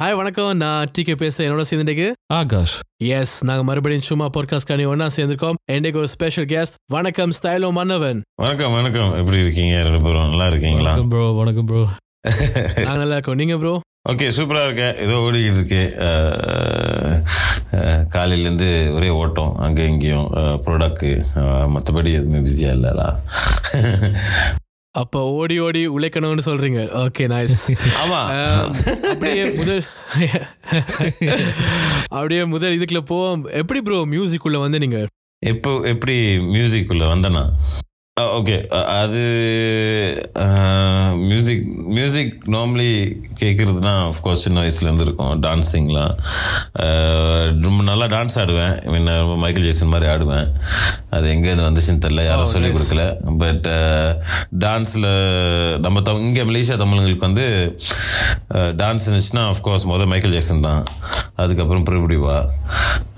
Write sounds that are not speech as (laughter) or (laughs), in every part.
Hi வணக்கம். நான் decay பேசுறேன். என்னோட சேர்ந்துக்கு ஆகாஷ். எஸ் நாங்க மறுபடியும் சும்மா பாட்காஸ்ட் காணி ஒன்னா சேர்ந்திருக்கோம். இன்னைக்கு ஒரு ஸ்பெஷல் கெஸ்ட் வணக்கம் ஸ்டைலோ மன்னவன். வணக்கம் வணக்கம். எப்படி இருக்கீங்க ரெண்டு பேரும்? நல்லா இருக்கீங்களா? ப்ரோ வணக்கம் ப்ரோ நாங்க நல்லா இருக்கோம். நீங்க ப்ரோ ஓகே சூப்பராக இருக்கேன் ஏதோ ஓடிக்கிட்டு இருக்கு. காலையிலேருந்து ஒரே ஓட்டம். அங்கே இங்கேயும் ப்ராடக்ட்டு மற்றபடி எதுவுமே பிஸியாக இல்லைலா அப்ப ஓடி ஓடி உழைக்கணும்னு சொல்றீங்க. ஓகே நைஸ் ஆமாம் அப்படியே முதல் (laughs) அப்படியே முதல் இதுக்குள்ள போவோம். எப்படி ப்ரோ மியூசிக் உள்ள வந்து நீங்க எப்போ எப்படி மியூசிக்குள்ளே வந்தேனா? ஓகே அது மியூசிக் மியூசிக் நார்மலி கேட்குறதுனா ஆஃப்கோர்ஸ் சின்ன வயசுலேருந்து இருக்கும் டான்ஸிங்லாம் ரொம்ப நல்லா டான்ஸ் ஆடுவேன். முன்ன ரொம்ப மைக்கேல் ஜேசன் மாதிரி ஆடுவேன். அது எங்கேருந்து வந்துச்சுன்னு தெரில யாரும் சொல்லிக் கொடுக்கல. பட் டான்ஸில் நம்ம த இங்கே மலேசியா தமிழங்களுக்கு வந்து டான்ஸ் இருந்துச்சுன்னா ஆஃப்கோர்ஸ் முதல் மைக்கேல் ஜேக்சன் தான். அதுக்கப்புறம் பிரபுடிவா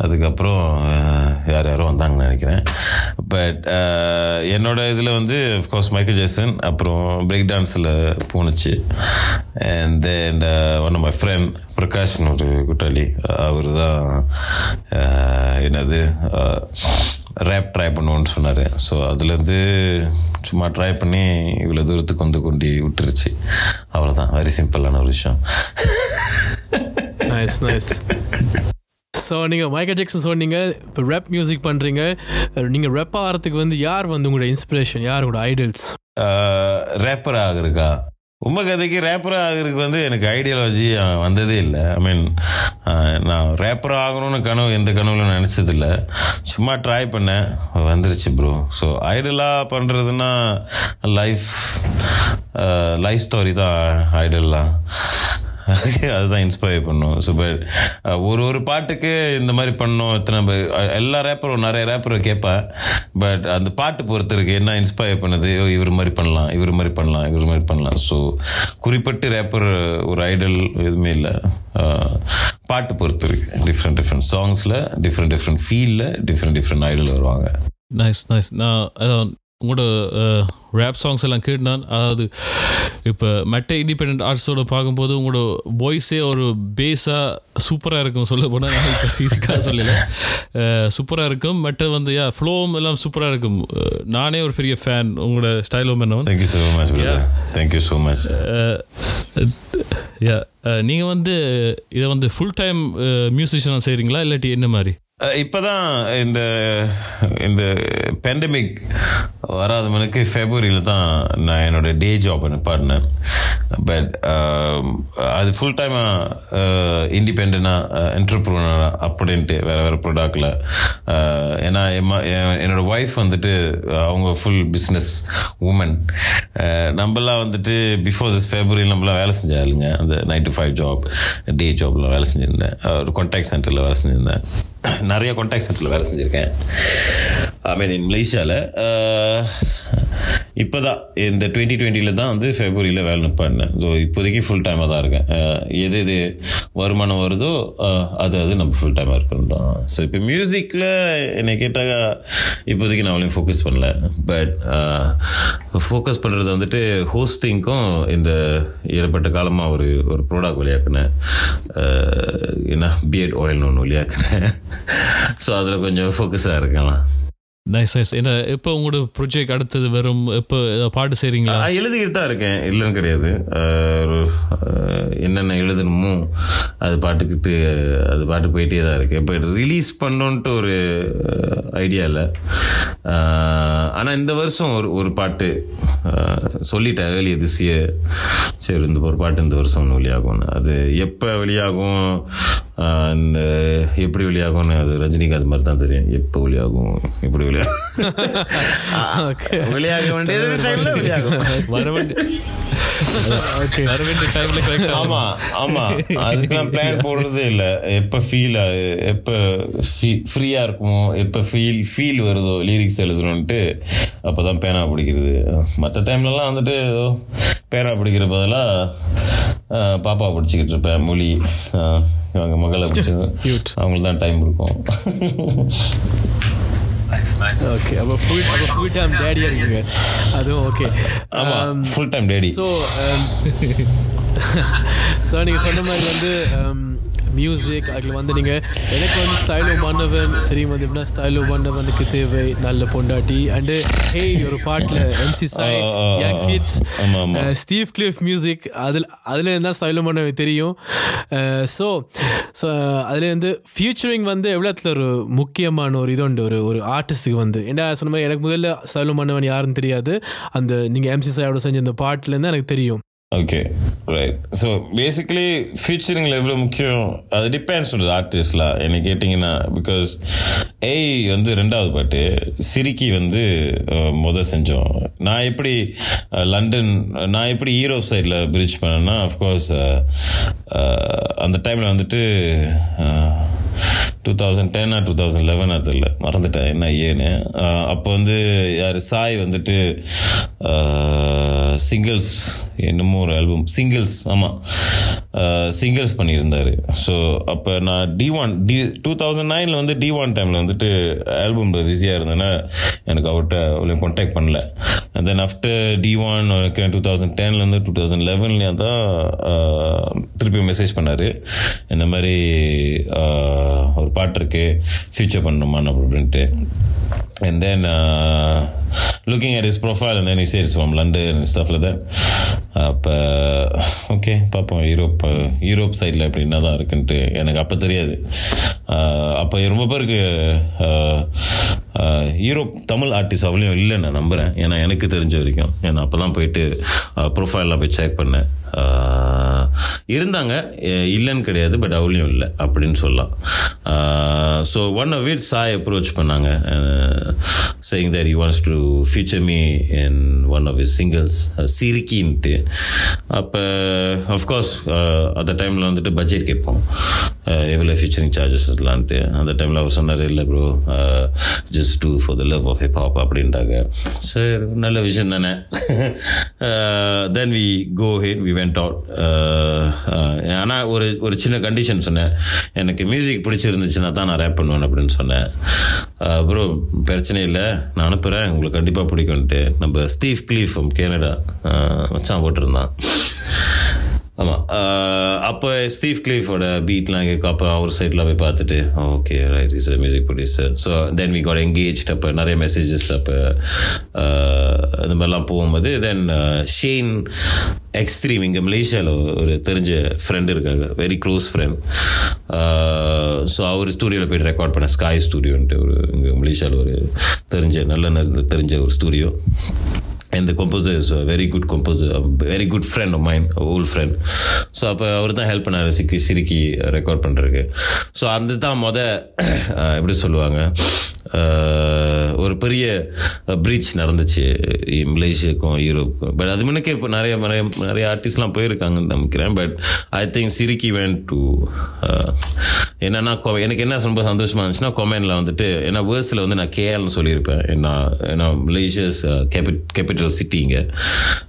அதுக்கப்புறம் யார் யாரோ வந்தாங்கன்னு நினைக்கிறேன். பட் uh, என்னோட இதில் வந்து அஃப்கோர்ஸ் மைக்கேல் ஜேசன் அப்புறம் பிரேக் டான்ஸில் போணுச்சு and then one of my friend பிரகாஷ்னு ஒரு கூட்டாளி அவர் தான் uh, என்னது uh, ரேப் ட்ரை பண்ணுவோன்னு சொன்னார். ஸோ அதுலேருந்து சும்மா ட்ரை பண்ணி இவ்வளோ தூரத்துக்கு வந்து கொண்டு விட்டுருச்சு. அவ்வளோதான் வெரி சிம்பிளான ஒரு விஷயம். நைஸ் நைஸ் ஸோ நீங்கள் மைக்கேல் ஜாக்சன் சொன்னீங்க இப்போ ரேப் மியூசிக் பண்ணுறீங்க நீங்கள் ரெப் ஆகிறதுக்கு வந்து யார் வந்து உங்களோட இன்ஸ்பிரேஷன் யார் உங்களோட ஐடல்ஸ் ரேப்பர் ஆகுறக்கா உண்மை கதைக்கு ரேப்பர் ஆகுறதுக்கு வந்து எனக்கு ஐடியாலஜி வந்ததே இல்லை. ஐ மீன் நான் ரேப்பர் ஆகணும்னு கனவு எந்த கனவுல நினச்சதில்ல. சும்மா ட்ரை பண்ணேன் வந்துருச்சு ப்ரோ ஸோ ஐடலாக பண்ணுறதுன்னா லைஃப் லைஃப் ஸ்டோரி தான் ஐடல்லாம் (laughs) அதுதான் இன்ஸ்பயர் பண்ணும். ஸோ பட் ஒரு ஒரு பாட்டுக்கு இந்த மாதிரி பண்ணோம் இத்தனை எல்லா ரேப்பரும் நிறைய ரேப்பரை கேட்பேன் பட் அந்த பாட்டு பொறுத்து இருக்கு என்ன இன்ஸ்பயர் பண்ணுது? ஓ, இவர் மாதிரி பண்ணலாம் இவர் மாதிரி பண்ணலாம் இவர் மாதிரி பண்ணலாம். ஸோ குறிப்பிட்டு ரேப்பர் ஒரு ஐடல் எதுவுமே இல்லை. பாட்டு பொறுத்து இருக்கு டிஃப்ரெண்ட் டிஃப்ரெண்ட் சாங்ஸில் டிஃப்ரெண்ட் டிஃப்ரெண்ட் ஃபீலில் டிஃப்ரெண்ட் டிஃப்ரெண்ட் ஐடல் வருவாங்க. நைஸ் நைஸ் நான் உங்களோட ரேப் சாங்ஸ் எல்லாம் கேட்டான் அதாவது இப்போ மெட்ட இண்டிபெண்ட் ஆர்ட்ஸோட பார்க்கும்போது உங்களோட வாய்ஸே ஒரு பேஸாக சூப்பராக இருக்கும் சொல்ல போனால் நான் சொல்லல. சூப்பராக இருக்கும். மெட்ட வந்து யா ஃப்ளோவும் எல்லாம் சூப்பராக இருக்கும். நானே ஒரு பெரிய ஃபேன் உங்களோட ஸ்டைலும் என்னவன் thank you so much thank you so much yeah நீங்கள் வந்து இதை வந்து ஃபுல் டைம் மியூசிஷியனாக செய்கிறீங்களா இல்லாட்டி என்ன மாதிரி? இப்போதான் இந்த இந்த பேண்டமிக் வராத மனுக்கு ஃபெப்ரவரியில் தான் நான் என்னோடய டே ஜாப் பாடினேன். பட் அது ஃபுல் டைமாக இண்டிபெண்டாக என்டர்ப்ரூனராக அப்படின்ட்டு வேறு வேறு ப்ரொடக்டில் ஏன்னா எம்மா- என்- என்னோட ஒய்ஃப் வந்துட்டு அவங்க ஃபுல் பிஸ்னஸ் உமன் நம்மளாம் வந்துட்டு பிஃபோர் திஸ் ஃபெப்ரவரியில் நம்மளாம் வேலை செஞ்சாலுங்க அந்த nine to five job day ஜாப்லாம் வேலை செஞ்சுருந்தேன். ஒரு கான்டாக்ட் சென்டரில் வேலை செஞ்சுருந்தேன். நிறைய கான்டாக்ட் சென்டரில் வேலை செஞ்சுருக்கேன். ஐ மீன் இன் மலேசியாவில் இப்போ தான் இந்த டுவெண்ட்டி டுவெண்ட்டியில் தான் வந்து ஃபெப்ரவரியில் வேலை பண்ணேன் ஸோ இப்போதைக்கு ஃபுல் டைமாக தான் இருக்கேன். எது எது வருமானம் வருதோ அது அது நம்ம ஃபுல் டைமாக இருக்கணும் தான். ஸோ இப்போ மியூசிக்கில் என்னை கேட்டால் இப்போதைக்கு நான் அவ்வளோ ஃபோக்கஸ் பண்ணல. பட் ஃபோக்கஸ் பண்ணுறது வந்துட்டு ஹோஸ்டிங்க்கும் இந்த இடப்பட்ட காலமாக ஒரு ஒரு ப்ராடக்ட் வெளியாக்குனேன். என்ன பிஎட் ஆயில்னு ஒன்று வெளியாக்குனேன். (laughs) ஸோ அதில் கொஞ்சம் ஃபோக்கஸாக இருக்கலாம். நைஸ் நைஸ் என்ன இப்போ உங்களோட ப்ரொஜெக்ட் அடுத்தது வரும்? எப்போ பாட்டு செய்கிறீங்களா எழுதிக்கிட்டு தான் இருக்கேன். இல்லைன்னு கிடையாது. என்னென்ன எழுதணுமோ அது பாட்டுக்கிட்டு அது பாட்டு போயிட்டே தான் இருக்கேன் இப்போ ரிலீஸ் பண்ணோன்ட்டு ஒரு ஐடியா இல்லை. ஆனால் இந்த வருஷம் ஒரு ஒரு பாட்டு சொல்லிட்டேன். ஏர்லி இயர் சரி இந்த ஒரு பாட்டு இந்த வருஷம் ஒன்று வெளியாகும் அது எப்போ வெளியாகும்? எப்படி வெளியாகும்னு அது ரஜினிகாந்த் மாதிரி தான் தெரியும். எப்போ வெளியாகும் எப்படி வெளியாகும். வெளியாக வேண்டியது டைம்ல (laughs) வெளியாகும். அதுக்கெல்லாம் பிளான் (laughs) போடுறதே இல்ல. எப்ப ஃபீல் எப்ப ஃப்ரீயா இருக்குமோ எப்ப ஃபீல் ஃபீல் வருதோ லிரிக்ஸ் எழுதணும்ட்டு அப்பதான் பேனா பிடிக்கிறது. மற்ற டைம்லலாம் வந்துட்டு ஏதோ பேனா பிடிக்கிற பதிலா அஹ், பாப்பா பிடிச்சிக்கிட்டு இருப்பேன் மொழி இவங்க மகளை பிடிச்சி அவங்களுக்கு தான் டைம் இருக்கும். ஓகே அப்போ ஃபுல் அப்போ ஃபுல் டைம் டேடியாக இருக்கீங்க. அதுவும் ஓகே ஆமா full time daddy so so நீங்கள் சொன்ன மாதிரி வந்து மியூசிக் அதில் வந்து நீங்கள் எனக்கு வந்து ஸ்டைலோ மன்னவன் தெரியும் வந்து எப்படின்னா ஸ்டைலோ மன்னவனுக்கு தேவை நல்ல பொண்டாட்டி. அண்டு ஹே ஒரு பாட்டில் MC Sai young. Kid. Steve Cliff music அதில் அதில் இருந்தால் ஸ்டைலோ மன்னவன் தெரியும். ஸோ ஸோ அதுலேருந்து ஃபியூச்சரிங் வந்து எவ்வளோத்துல ஒரு முக்கியமான ஒரு இது உண்டு ஒரு ஒரு ஆர்டிஸ்ட்டுக்கு வந்து. ஏன்னா சொன்ன மாதிரி எனக்கு முதல்ல ஸ்டைலோ மன்னவன் யாருன்னு தெரியாது. அந்த நீங்கள் எம்சி சாயோட செஞ்ச அந்த பாட்டிலேருந்து எனக்கு தெரியும். ஓகே ரைட் ஸோ பேசிக்கலி ஃபியூச்சரிங்கில் எவ்வளோ முக்கியம்? அது டிபெண்ட்ஸ் ஆன் ஆர்டிஸ்ட்லாம் என்னை கேட்டிங்கன்னா பிகாஸ் ஏய் வந்து ரெண்டாவது பாட்டு சிரிக்கி வந்து மொதல் முத செஞ்சோம். நான் எப்படி லண்டன் நான் எப்படி ஈரோப் சைடில் பிரிட்ஜ் பண்ணேன்னா அஃப்கோர்ஸ் அந்த டைமில் வந்துட்டு டூ தௌசண்ட் டென்னா டூ தௌசண்ட் லெவன் தெரியல. மறந்துட்டேன் என்ன ஏன்னு அப்போ வந்து யார் சாய் வந்துட்டு சிங்கிள்ஸ் என்னமோ ஒரு ஆல்பம் சிங்கிள்ஸ் ஆமாம் சிங்கிள்ஸ் பண்ணியிருந்தார். ஸோ அப்போ நான் T one T two thousand நைனில் வந்து டி ஒன் டைமில் வந்துட்டு ஆல்பம் பிஸியாக இருந்தேன்னா எனக்கு அவர்கிட்ட அவ்வளோ கான்டாக்ட் பண்ணல. And then after T one two thousand டென்லேருந்து two thousand லெவன்லேயே தான் திருப்பி மெசேஜ் பண்ணார். இந்த மாதிரி ஒரு பாட்டு இருக்கு ஃபியூச்சர் பண்ணணுமான்னு அப்படின்ட்டு. And then looking at his profile and then his he says from London அப்போ ஓகே பார்ப்போம் யூரோப் யூரோப் சைடில் அப்படி என்ன தான் இருக்குன்ட்டு. எனக்கு அப்போ தெரியாது. அப்போ ரொம்ப பேருக்கு யூரோப் தமிழ் ஆர்டிஸ்ட் அவ்வளோ இல்லை நான் நம்புகிறேன் ஏன்னா எனக்கு தெரிஞ்ச வரைக்கும். ஏன்னா அப்போ தான் போயிட்டு ப்ரொஃபைல்லாம் போய் செக் பண்ணேன். இருந்தாங்க. இல்லைன்னு கிடையாது பட் அவ்வளோ இல்லை அப்படின்னு சொல்லலாம். So one of it Sai approach பண்ணாங்க. Saying that you wants to future me in one of his singles சிரிக்கின்ட்டு. அப்போ அஃப்கோர்ஸ் அந்த டைமில் வந்துட்டு பட்ஜெட் கேட்போம். எவ்வளோ ஃபியூச்சரிங் சார்ஜஸ் இருக்கலான்ட்டு. அந்த டைமில் அவர் சொன்னார் இல்லை bro just do for the love of hip hop அப்படின்ட்டாங்க சரி நல்ல விஷயம் தானே. Then we go head we went out ஆனால் ஒரு ஒரு சின்ன கண்டிஷன் சொன்னேன். எனக்கு மியூசிக் பிடிச்சிருந்துச்சுன்னா தான் நான் ரேப் பண்ணுவேன் அப்படின்னு சொன்னேன். Uh, அப்புறம் பிரச்சனை இல்லை. நான் அனுப்புகிறேன் உங்களுக்கு கண்டிப்பாக பிடிக்கும்ன்ட்டு. நம்ம ஸ்டீவ் கிளீஃப் கேனடா மச்சான் போட்டிருந்தான். ஆமாம் அப்போ ஸ்டீவ் கிளீஃபோட பீட்லாம் கேட்கும் அப்போ அவர் சைட்லாம் போய் பார்த்துட்டு okay right his music producer so then we got engage அப்போ நிறைய மெசேஜஸ் அப்போ இந்த மாதிரிலாம் போகும்போது தென் ஷேன் எக்ஸ்ட்ரீம் இங்கே மலேசியாவில் ஒரு தெரிஞ்ச ஃப்ரெண்டு இருக்காங்க வெரி க்ளோஸ் ஃப்ரெண்ட் ஸோ அவர் ஸ்டூடியோவில் போய்ட்டு ரெக்கார்ட் பண்ண ஸ்காய் ஸ்டூடியோன்ட்டு ஒரு இங்கே மலேசியாவில் ஒரு தெரிஞ்ச நல்ல தெரிஞ்ச ஒரு studio and the composer is a very good composer a very good friend of mine a old friend. So அப்போ அவர் தான் ஹெல்ப் பண்ணார் சிக்கி சிரிக்கி ரெக்கார்ட் பண்ணுறதுக்கு ஸோ அந்த தான் மொத (clears throat) எப்படி சொல்லுவாங்க? ஒரு பெரிய பிரிட்ஜ் நடந்துச்சு மலேசியாவுக்கும் யூரோப்புக்கும். பட் அது முன்னக்கே இப்போ நிறைய நிறைய நிறைய ஆர்டிஸ்ட்லாம் போயிருக்காங்கன்னு நினைக்கிறேன். பட் ஐ திங்க் சிரிக்கி வேன் டு என்னன்னா கொ- எனக்கு என்ன ரொம்ப சந்தோஷமாக இருந்துச்சுன்னா கொமெண்டில் வந்துட்டு ஏன்னா வேர்ஸில் வந்து நான் கேஎல்னு சொல்லியிருப்பேன். ஏன்னா ஏன்னா மலேசியஸ் கேபிட் கேபிட் சிட்டி இங்கே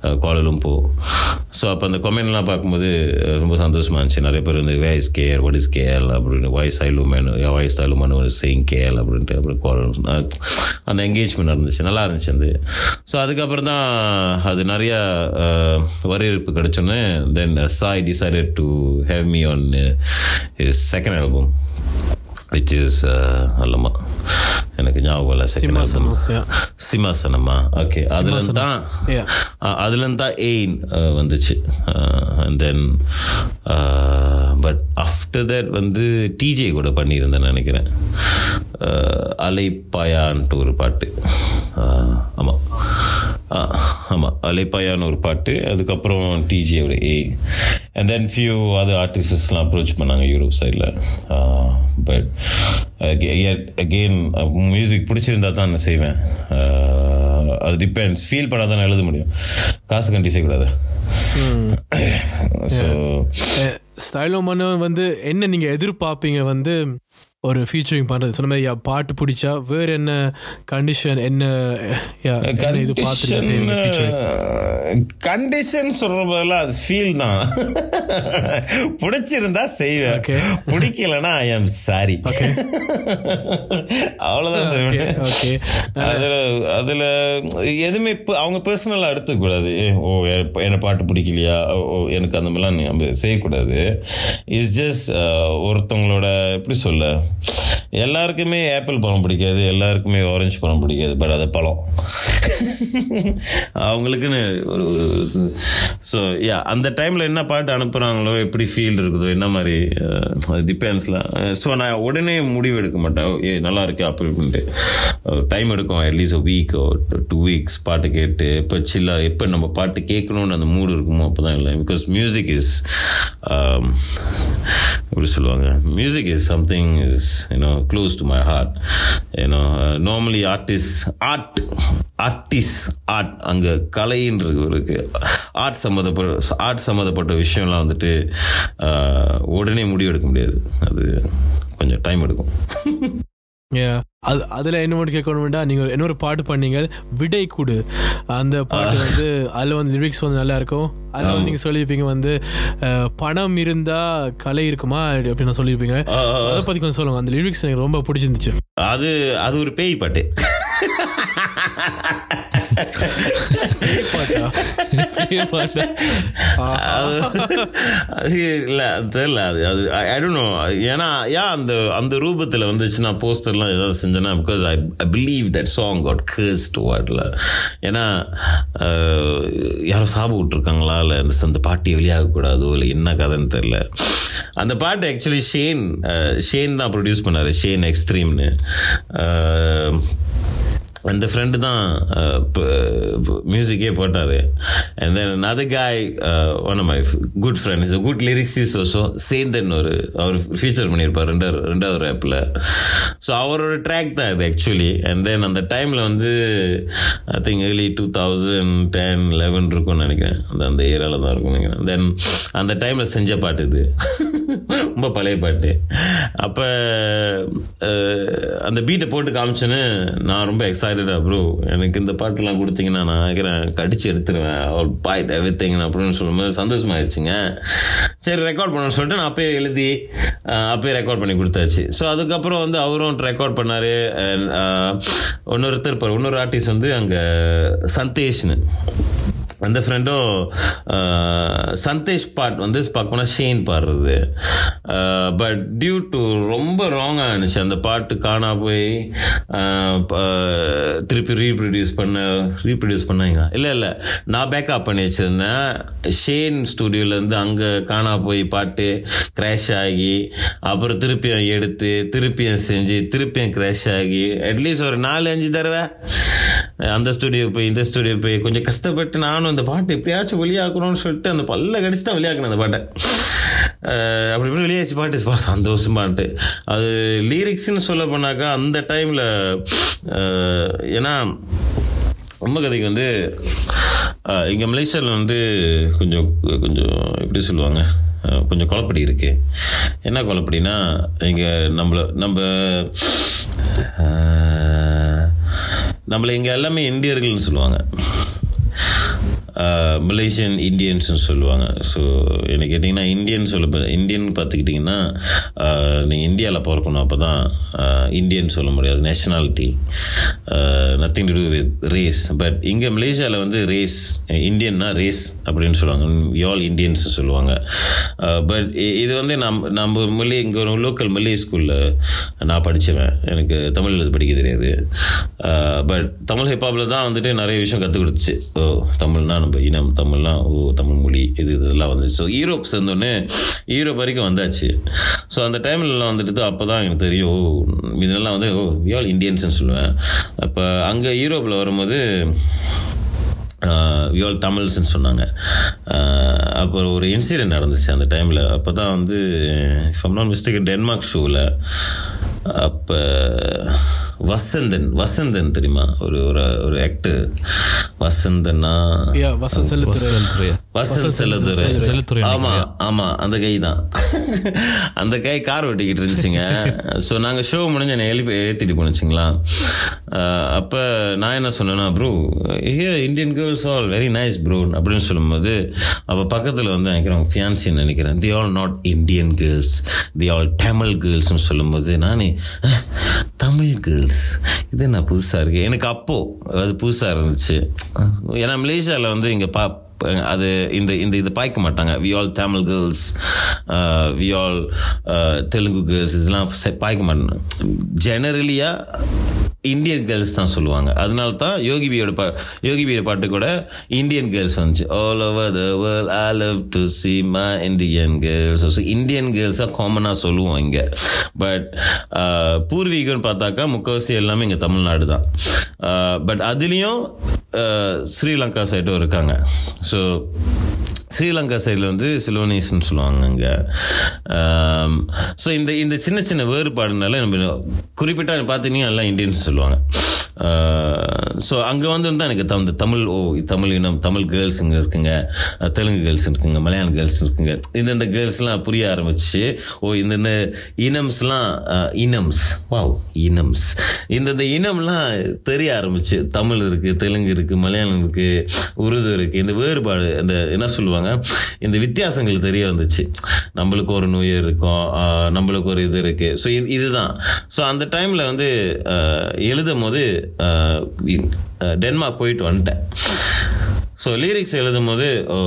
கோலலும்போ ஸோ அப்போ அந்த கொமெண்ட்லாம் பார்க்கும்போது ரொம்ப சந்தோஷமாக இருந்துச்சு. நிறைய பேர் வந்து way is care what is KL அப்படின்னு வாய்ஸ் ஐலுமேனு வாய்ஸ் ஐலுமானு ஒரு கேஎல் அப்படின்ட்டு அப்புறம் கோலம் அந்த என்கேஜ்மெண்ட் இருந்துச்சு நல்லா இருந்துச்சு அந்த ஸோ அதுக்கப்புறம் தான் அது நிறையா வரவேற்பு கிடச்சோன்னே then Sai decided to have me on his second album which is அல்லமா எனக்கு ஞாபகம் இல்லை செகண்ட் ஆல்பம் சிம்மாசனம் ஓகே அதுல தான். அதுல தான் எயின் வந்துச்சு. And then but after that வந்து டிஜே கூட பண்ணியிருந்தேன் நினைக்கிறேன். அலைப்பாயான்ட்டு ஒரு பாட்டு. அஹ், ஆமா. அஹ், ஆமா அலைப்பாயான்னு ஒரு பாட்டு அதுக்கப்புறம் டிஜேயோட ஏ அண்ட் தென் ஃபியூ அதர் ஆர்டிஸ்ட்லாம் அப்ரோச் பண்ணாங்க யூரோப் சைடில் பட் அகெயின் மியூசிக் பிடிச்சிருந்தா தான் நான் செய்வேன். அஹ், அது டிபெண்ட்ஸ் ஃபீல் பண்ணால் தான் எழுத முடியும். காசு கண்டி செய்யக்கூடாது. ஸோ ஸ்டைலோ மன்னவன் வந்து என்ன நீங்கள் எதிர்பார்ப்பீங்க? வந்து ஒரு ஃபீச்சரிங் பண்ணுறது சொன்ன மாதிரி பாட்டு பிடிச்சா வேறு என்ன கண்டிஷன் என்ன இது பார்த்துட்டு கண்டிஷன் சொல்ற பதிலா அது ஃபீல் தான். பிடிச்சிருந்தா செய்வேன். Okay. பிடிக்கலன்னா ஐ ஆம் சாரி அவ்வளவுதான் செய்வேன். ஓகே அதுல அதுல எதுவுமே இப்ப அவங்க பர்சனலா எடுத்துக்கூடாது ஏ, ஓ என்ன பாட்டு பிடிக்கலையா? ஓ, ஓ, எனக்கு அந்த மாதிரிலாம் நம்ம செய்யக்கூடாது. இட்ஸ் ஜஸ்ட் ஒருத்தவங்களோட எப்படி சொல்ல? எல்லாருக்குமே ஆப்பிள் பழம் பிடிக்காது எல்லாருக்குமே ஆரஞ்சு பழம் பிடிக்காது பட் அது பழம். அவங்களுக்குன்னு ஒரு ஸோ யா அந்த டைமில் என்ன பாட்டு அனுப்புகிறாங்களோ எப்படி ஃபீல் இருக்குதோ என்ன மாதிரி டிபெண்ட்ஸ்லாம் ஸோ நான் உடனே முடிவு எடுக்க மாட்டேன். ஏ நல்லா இருக்கு அப்படின்ட்டு டைம் எடுக்கும் அட்லீஸ்ட் வீக் டூ வீக்ஸ் பாட்டு கேட்டு இப்போ சில்லாக எப்போ நம்ம பாட்டு கேட்கணும்னு அந்த மூடு இருக்குமோ அப்போ தான் இல்லை பிகாஸ் மியூசிக் இஸ் எப்படி சொல்லுவாங்க? Music is something is you know close to my heart you know normally artist art artist art அங்கே கலைன்றது இருக்கு ஆர்ட் சம்மந்தப்பட்ட ஆர்ட் சம்மந்தப்பட்ட விஷயம்லாம் வந்துட்டு உடனே முடிவு எடுக்க முடியாது. அது கொஞ்சம் டைம் எடுக்கும். அது அதில் என்ன மட்டும் கேட்கணும்டா நீங்கள் இன்னொரு பாட்டு பண்ணீங்க விடை கூடு. அந்த பாட்டு வந்து அதில் வந்து லிரிக்ஸ் வந்து நல்லா இருக்கும். அதில் வந்து நீங்கள் சொல்லியிருப்பீங்க வந்து பணம் இருந்தால் கலை இருக்குமா? அப்படின்னு சொல்லியிருப்பீங்க. அதை பற்றி கொஞ்சம் சொல்லுங்கள் அந்த லிரிக்ஸ் எனக்கு ரொம்ப பிடிச்சிருந்துச்சு. அது அது ஒரு பேய் பாட்டு. இல்லை அது தெரியல அது அது ஐ டோன்ட் நோ ஏன்னா ஏன் அந்த அந்த ரூபத்தில் வந்துச்சு நான் போஸ்டர்லாம் ஏதாவது செஞ்சேன்னா because I I believe that song got cursed to வாட்ல ஏன்னா யாரும் யாரோ சாபு விட்ருக்காங்களா இல்லை அந்த அந்த பாட்டி வெளியாகக்கூடாதோ? இல்லை என்ன கதைன்னு தெரில அந்த பாட்டு ஆக்சுவலி ஷேன் ஷேன் தான் ப்ரொடியூஸ் பண்ணார். ஷேன் எக்ஸ்ட்ரீம்னு அந்த ஃப்ரெண்டு தான் மியூசிக்கே போட்டார். அண்ட் தென் அது guy one one of good friend is good லிரிக்ஸிஸ் also Senthan ஒரு அவர் ஃபீச்சர் பண்ணியிருப்பார் ரெண்டாவது ரெண்டாவது ரேப்பில் ஸோ அவரோட ட்ராக் தான் இது ஆக்சுவலி அண்ட் தென் அந்த டைமில் வந்து I think early two thousand ten eleven இருக்கும்னு நினைக்கிறேன். அந்த அந்த ஏரியாவில் தான் இருக்கும் நினைக்கிறேன். தென் அந்த டைமில் செஞ்ச பாட்டு இது. (laughs) ரொம்ப பழைய பாட்டு. அப்போ uh, அந்த பீட்டை போட்டு காமிச்சோன்னு நான் ரொம்ப எக்ஸைட்டடா ப்ரோ எனக்கு இந்த பாட்டுலாம் கொடுத்தீங்கன்னா நான் நினைக்கிறேன் கடிச்சு எடுத்துருவேன். அவர் பாயிண்ட் எவ்ரி அப்படின்னு சொல்லும்போது சந்தோஷமாயிருச்சுங்க. சரி ரெக்கார்ட் பண்ண சொல்லிட்டு நான் அப்பயே எழுதி அப்பயே ரெக்கார்ட் பண்ணி கொடுத்தாச்சு. ஸோ அதுக்கப்புறம் வந்து அவரும் ரெக்கார்ட் பண்ணார். இன்னொருத்தர் இருப்பார் இன்னொரு ஆர்டிஸ்ட் வந்து அங்கே சந்தேஷ்னு. அந்த ஃப்ரெண்டும் சந்தேஷ் பாட் வந்து பார்க்க போனால் ஷேன் பாடுறது. பட் டியூ டு ரொம்ப ராங்காக இருந்துச்சு. அந்த பாட்டு காணா போய் திருப்பி ரீப்ரொடியூஸ் பண்ண ரீப்ரொடியூஸ் பண்ணாங்க. இல்லை இல்லை. நான் பேக்கப் பண்ணி வச்சுருந்தேன். ஷேன் ஸ்டூடியோலேருந்து அங்கே காணா போய் பாட்டு கிராஷ் ஆகி அப்புறம் திருப்பியும் எடுத்து திருப்பியும் செஞ்சு திருப்பியும் கிராஷ் ஆகி அட்லீஸ்ட் ஒரு நாலு அஞ்சு தடவை அந்த ஸ்டூடியோ போய் இந்த ஸ்டுடியோ போய் கொஞ்சம் கஷ்டப்பட்டு நானும் அந்த பாட்டு எப்படியாச்சும் வெளியாக்கணும்னு சொல்லிட்டு அந்த பல்ல கடிச்சு தான் வெளியாக்கணும் அந்த பாட்டை. அப்படி இப்படி வெளியாச்சு பாட்டு. பா சந்தோஷமாட்டு அது லிரிக்ஸ்னு சொல்ல போனாக்கா அந்த டைமில் ஏன்னா ரொம்ப கதைக்கு வந்து இங்கே மலேசியாவில் வந்து கொஞ்சம் கொஞ்சம் எப்படி சொல்லுவாங்க கொஞ்சம் குழப்படி இருக்கு. என்ன குழப்படினா இங்கே நம்மளை நம்ம நம்மளை இங்கே எல்லாமே இந்தியர்கள்னு சொல்லுவாங்க. மலேசியன் இந்தியன்ஸ்னு சொல்லுவாங்க. ஸோ என்ன கேட்டிங்கன்னா இந்தியன் சொல்ல இந்தியன் பார்த்துக்கிட்டிங்கன்னா நீங்கள் இந்தியாவில் பிறக்கணும் அப்போ தான் இந்தியன் சொல்ல முடியாது. Nationality nothing to do with race but இங்கே மலேசியாவில் வந்து ரேஸ் இந்தியன்னா ரேஸ் அப்படின்னு சொல்லுவாங்க. ஆல் இந்தியன்ஸ் சொல்லுவாங்க. பட் இது வந்து நம் நம்ம மொழி இங்கே ஒரு லோக்கல் மொழி ஸ்கூலில் நான் படித்தவன் எனக்கு தமிழ் அது படிக்க தெரியாது. பட் தமிழ் ஹிப்ஹாப்பில் தான் வந்துட்டு நிறைய விஷயம் கற்றுக் கொடுத்துச்சு. ஓ தமிழ்னா நம்ம இனம் தமிழ்லாம் ஓ தமிழ் மொழி இது இதெல்லாம் வந்துச்சு. ஸோ ஈரோப் சேர்ந்தோடனே ஈரோப் வரைக்கும் வந்தாச்சு. ஸோ அந்த டைம்லலாம் வந்துட்டு அப்போ தான் எனக்கு தெரியும் ஓ இதெல்லாம் வந்து ஓ ஆல் இந்தியன்ஸ்னு சொல்லுவேன். அப்போ அங்கே ஈரோப்பில் வரும்போது வியால் தமிழ்ஸ்ன்னு சொன்னாங்க. அப்புறம் ஒரு இன்சிடென்ட் நடந்துச்சு அந்த டைமில் அப்போ தான் வந்து இஃப் நாட் மிஸ்டேக் டென்மார்க் ஷோவில் அப்போ வசந்தன் வசந்தன் தெரியுமா? ஒரு ஒரு ஒரு ஆக்டர் வசந்தனா யா வசந்த் செல்லுத்துறை. செலுத்துறையா வசந்த் செல்லத்துறை. ஆமா ஆமா அந்த கை தான். அந்த கை கார் ஓட்டிக்கிட்டு இருந்துச்சுங்க. ஸோ நாங்கள் ஷோ முடிஞ்சு என்னை எழுப்பி ஏற்றிட்டு போனுச்சுங்களா அப்போ நான் என்ன சொன்னேன்னா bro here Indian girls all very nice bro அப்படின்னு சொல்லும்போது அப்போ பக்கத்தில் வந்து நினைக்கிறேன் ஃபியான்சின்னு நினைக்கிறேன். The all not Indian girls the all Tamil கேர்ள்ஸ்னு சொல்லும்போது நானே தமிழ் கேர்ள்ஸ் இது என்ன புதுசாக இருக்குது எனக்கு அப்போது அது புதுசாக இருந்துச்சு. ஏன்னா மலேசியாவில் வந்து இங்கே பா அது இந்த இந்த இது பாய்க்க மாட்டாங்க. We all Tamil girls we all Telugu girls இதெல்லாம் செ- பாய்க்க மாட்டாங்க. ஜெனரலியாக இந்தியன் கேர்ள்ஸ் தான் சொல்லுவாங்க. அதனால தான் யோகிபியோட பா யோகிபியோட பாட்டு கூட இந்தியன் கேர்ள்ஸ் வந்துச்சு. All over the world I love to see my Indian girls so Indian கேர்ள்ஸாக காமனாக சொல்லுவோம் இங்கே. பட் பூர்வீகம்னு பார்த்தாக்கா முக்கவாசி எல்லாமே இங்கே தமிழ்நாடு தான். பட் அதுலேயும் ஸ்ரீலங்கா சைடும் இருக்காங்க. ஸோ ஸ்ரீலங்கா சைடில் வந்து சிலோனீஸ்னு சொல்லுவாங்க அங்கே ஸோ இந்த இந்த சின்ன சின்ன வேறுபாடுனால நம்ம குறிப்பிட்டா பார்த்தீங்கன்னா எல்லாம் இந்தியன்ஸ் சொல்லுவாங்க. ஸோ அங்கே வந்து தான் எனக்கு தகுந்த தமிழ் ஓ தமிழ் இனம் தமிழ் கேர்ள்ஸ் இங்கே இருக்குங்க. தெலுங்கு கேர்ள்ஸ் இருக்குங்க மலையாளம் கேர்ள்ஸ் இருக்குங்க. இந்தந்த கேர்ள்ஸ்லாம் புரிய ஆரம்பிச்சு ஓ இந்தந்த இனம்ஸ்லாம் இனம்ஸ் வாவ் இனம்ஸ். இந்தந்த இனம்லாம் தெரிய ஆரம்பிச்சு தமிழ் இருக்குது தெலுங்கு இருக்குது மலையாளம் இருக்குது உருது இருக்குது இந்த வேறுபாடு இந்த என்ன சொல்லுவாங்க? இந்த வித்தியாசங்கள் தெரிய வந்துச்சு. நம்மளுக்கு ஒரு நோய் இருக்கும் நம்மளுக்கு ஒரு இது இருக்குது ஸோ இது இதுதான். ஸோ அந்த டைமில் வந்து எழுதும் போது டென்மார்க் போயிட்டு வந்துட்டேன். ஸோ லிரிக்ஸ் எழுதும் போது ஓ,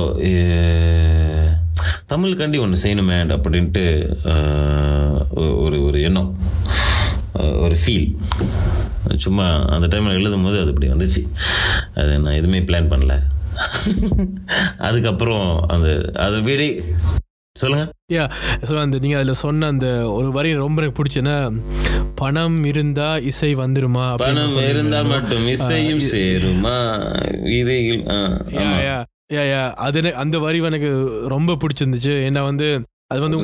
தமிழுக்காண்டி ஒன்று செய்யணுமே அப்படின்ட்டு ஒரு ஒரு எண்ணம் ஒரு ஃபீல் சும்மா அந்த டைமில் எழுதும் போது அது இப்படி வந்துச்சு. அது நான் எதுவுமே பிளான் பண்ணல. (laughs) அதுக்கப்புறம் அந்த அது வீடு சொல்லுங்க. யா ஸோ அந்த நீங்கள் அதில் சொன்ன அந்த ஒரு வரி ரொம்ப எனக்கு பிடிச்சுன்னா பணம் இருந்தா இசை வந்துருமா? பணம். இருந்தால் மட்டும் இசையும் சேருமா? ஆ, யா ஆமா. யா யா யா அது அந்த வரி எனக்கு ரொம்ப பிடிச்சிருந்துச்சு. ஏன்னா வந்து அது வந்து.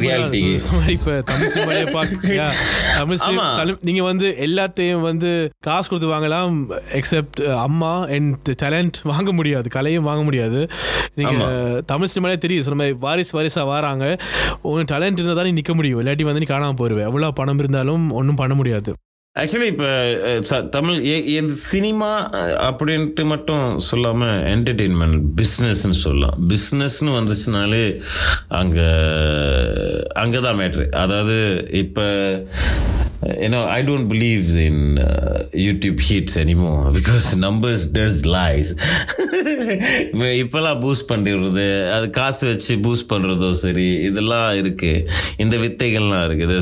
(laughs) இப்ப தமிழ் சினிமாலே பார்க்க (laughs) யா, தமிழ். தமிழ்- நீங்க வந்து எல்லாத்தையும் வந்து காசு கொடுத்து வாங்கலாம் எக்ஸப்ட் அம்மா அண்ட் டேலண்ட் வாங்க முடியாது கலையும் வாங்க முடியாது. நீங்க தமிழ் சினிமாலே தெரியும் சொன்ன மாதிரி வாரிசு வாரிசா வராங்க. உன் டேலண்ட் இருந்தால் தான் நீ நிற்க முடியும் இல்லாட்டி வந்து நீ காணாம போயிருவேன் எவ்வளோ பணம் இருந்தாலும் ஒன்றும் பண்ண முடியாது. ஆக்சுவலி இப்போ தமிழ் எது சினிமா அப்படின்ட்டு மட்டும் சொல்லாமல் என்டர்டெயின்மெண்ட் பிஸ்னஸ்ன்னு சொல்லலாம். பிஸ்னஸ்னு வந்துச்சுனாலே அங்கே அங்கே தான் மேட்ரு அதாவது இப்போ ஏன்னா I don't believe in YouTube hits anymore because numbers does lies இப்போல்லாம் பூஸ்ட் பண்ணிடுறது அது காசு வச்சு பூஸ்ட் பண்ணுறதோ சரி இதெல்லாம் இருக்குது இந்த வித்தைகள்லாம் இருக்குது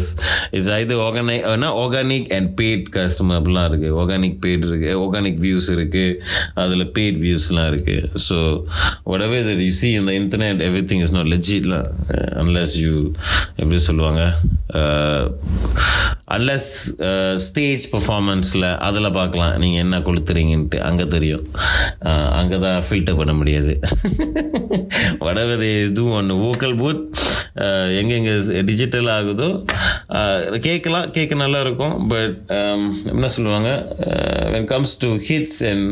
இட்ஸ் இது organic organic and paid customer அப்படிலாம் இருக்கு. ஆர்கானிக் பெய்ட் இருக்குது ஆர்கானிக் வியூஸ் இருக்கு. அதில் பெய்ட் வியூஸ்லாம் இருக்கு. So whatever that you see in the internet everything is not legit lah. Uh, you எப்படி சொல்லுவாங்க? Uh, அன்லஸ் uh, ஸ்டேஜ் பர்ஃபார்மன்ஸில் அதில் பார்க்கலாம் நீங்கள் என்ன கொளுத்துறீங்கன்ட்டு. அங்கே தெரியும். அங்கே தான் ஃபில்டர் பண்ண முடியாது. (laughs) வடவதை இதுவும் ஒன்று வோக்கல் பூத் எங்கெங்கே டிஜிட்டல் ஆகுதோ கேட்கலாம் கேட்க நல்லா இருக்கும் பட் um, என்ன சொல்லுவாங்க? When comes to hits and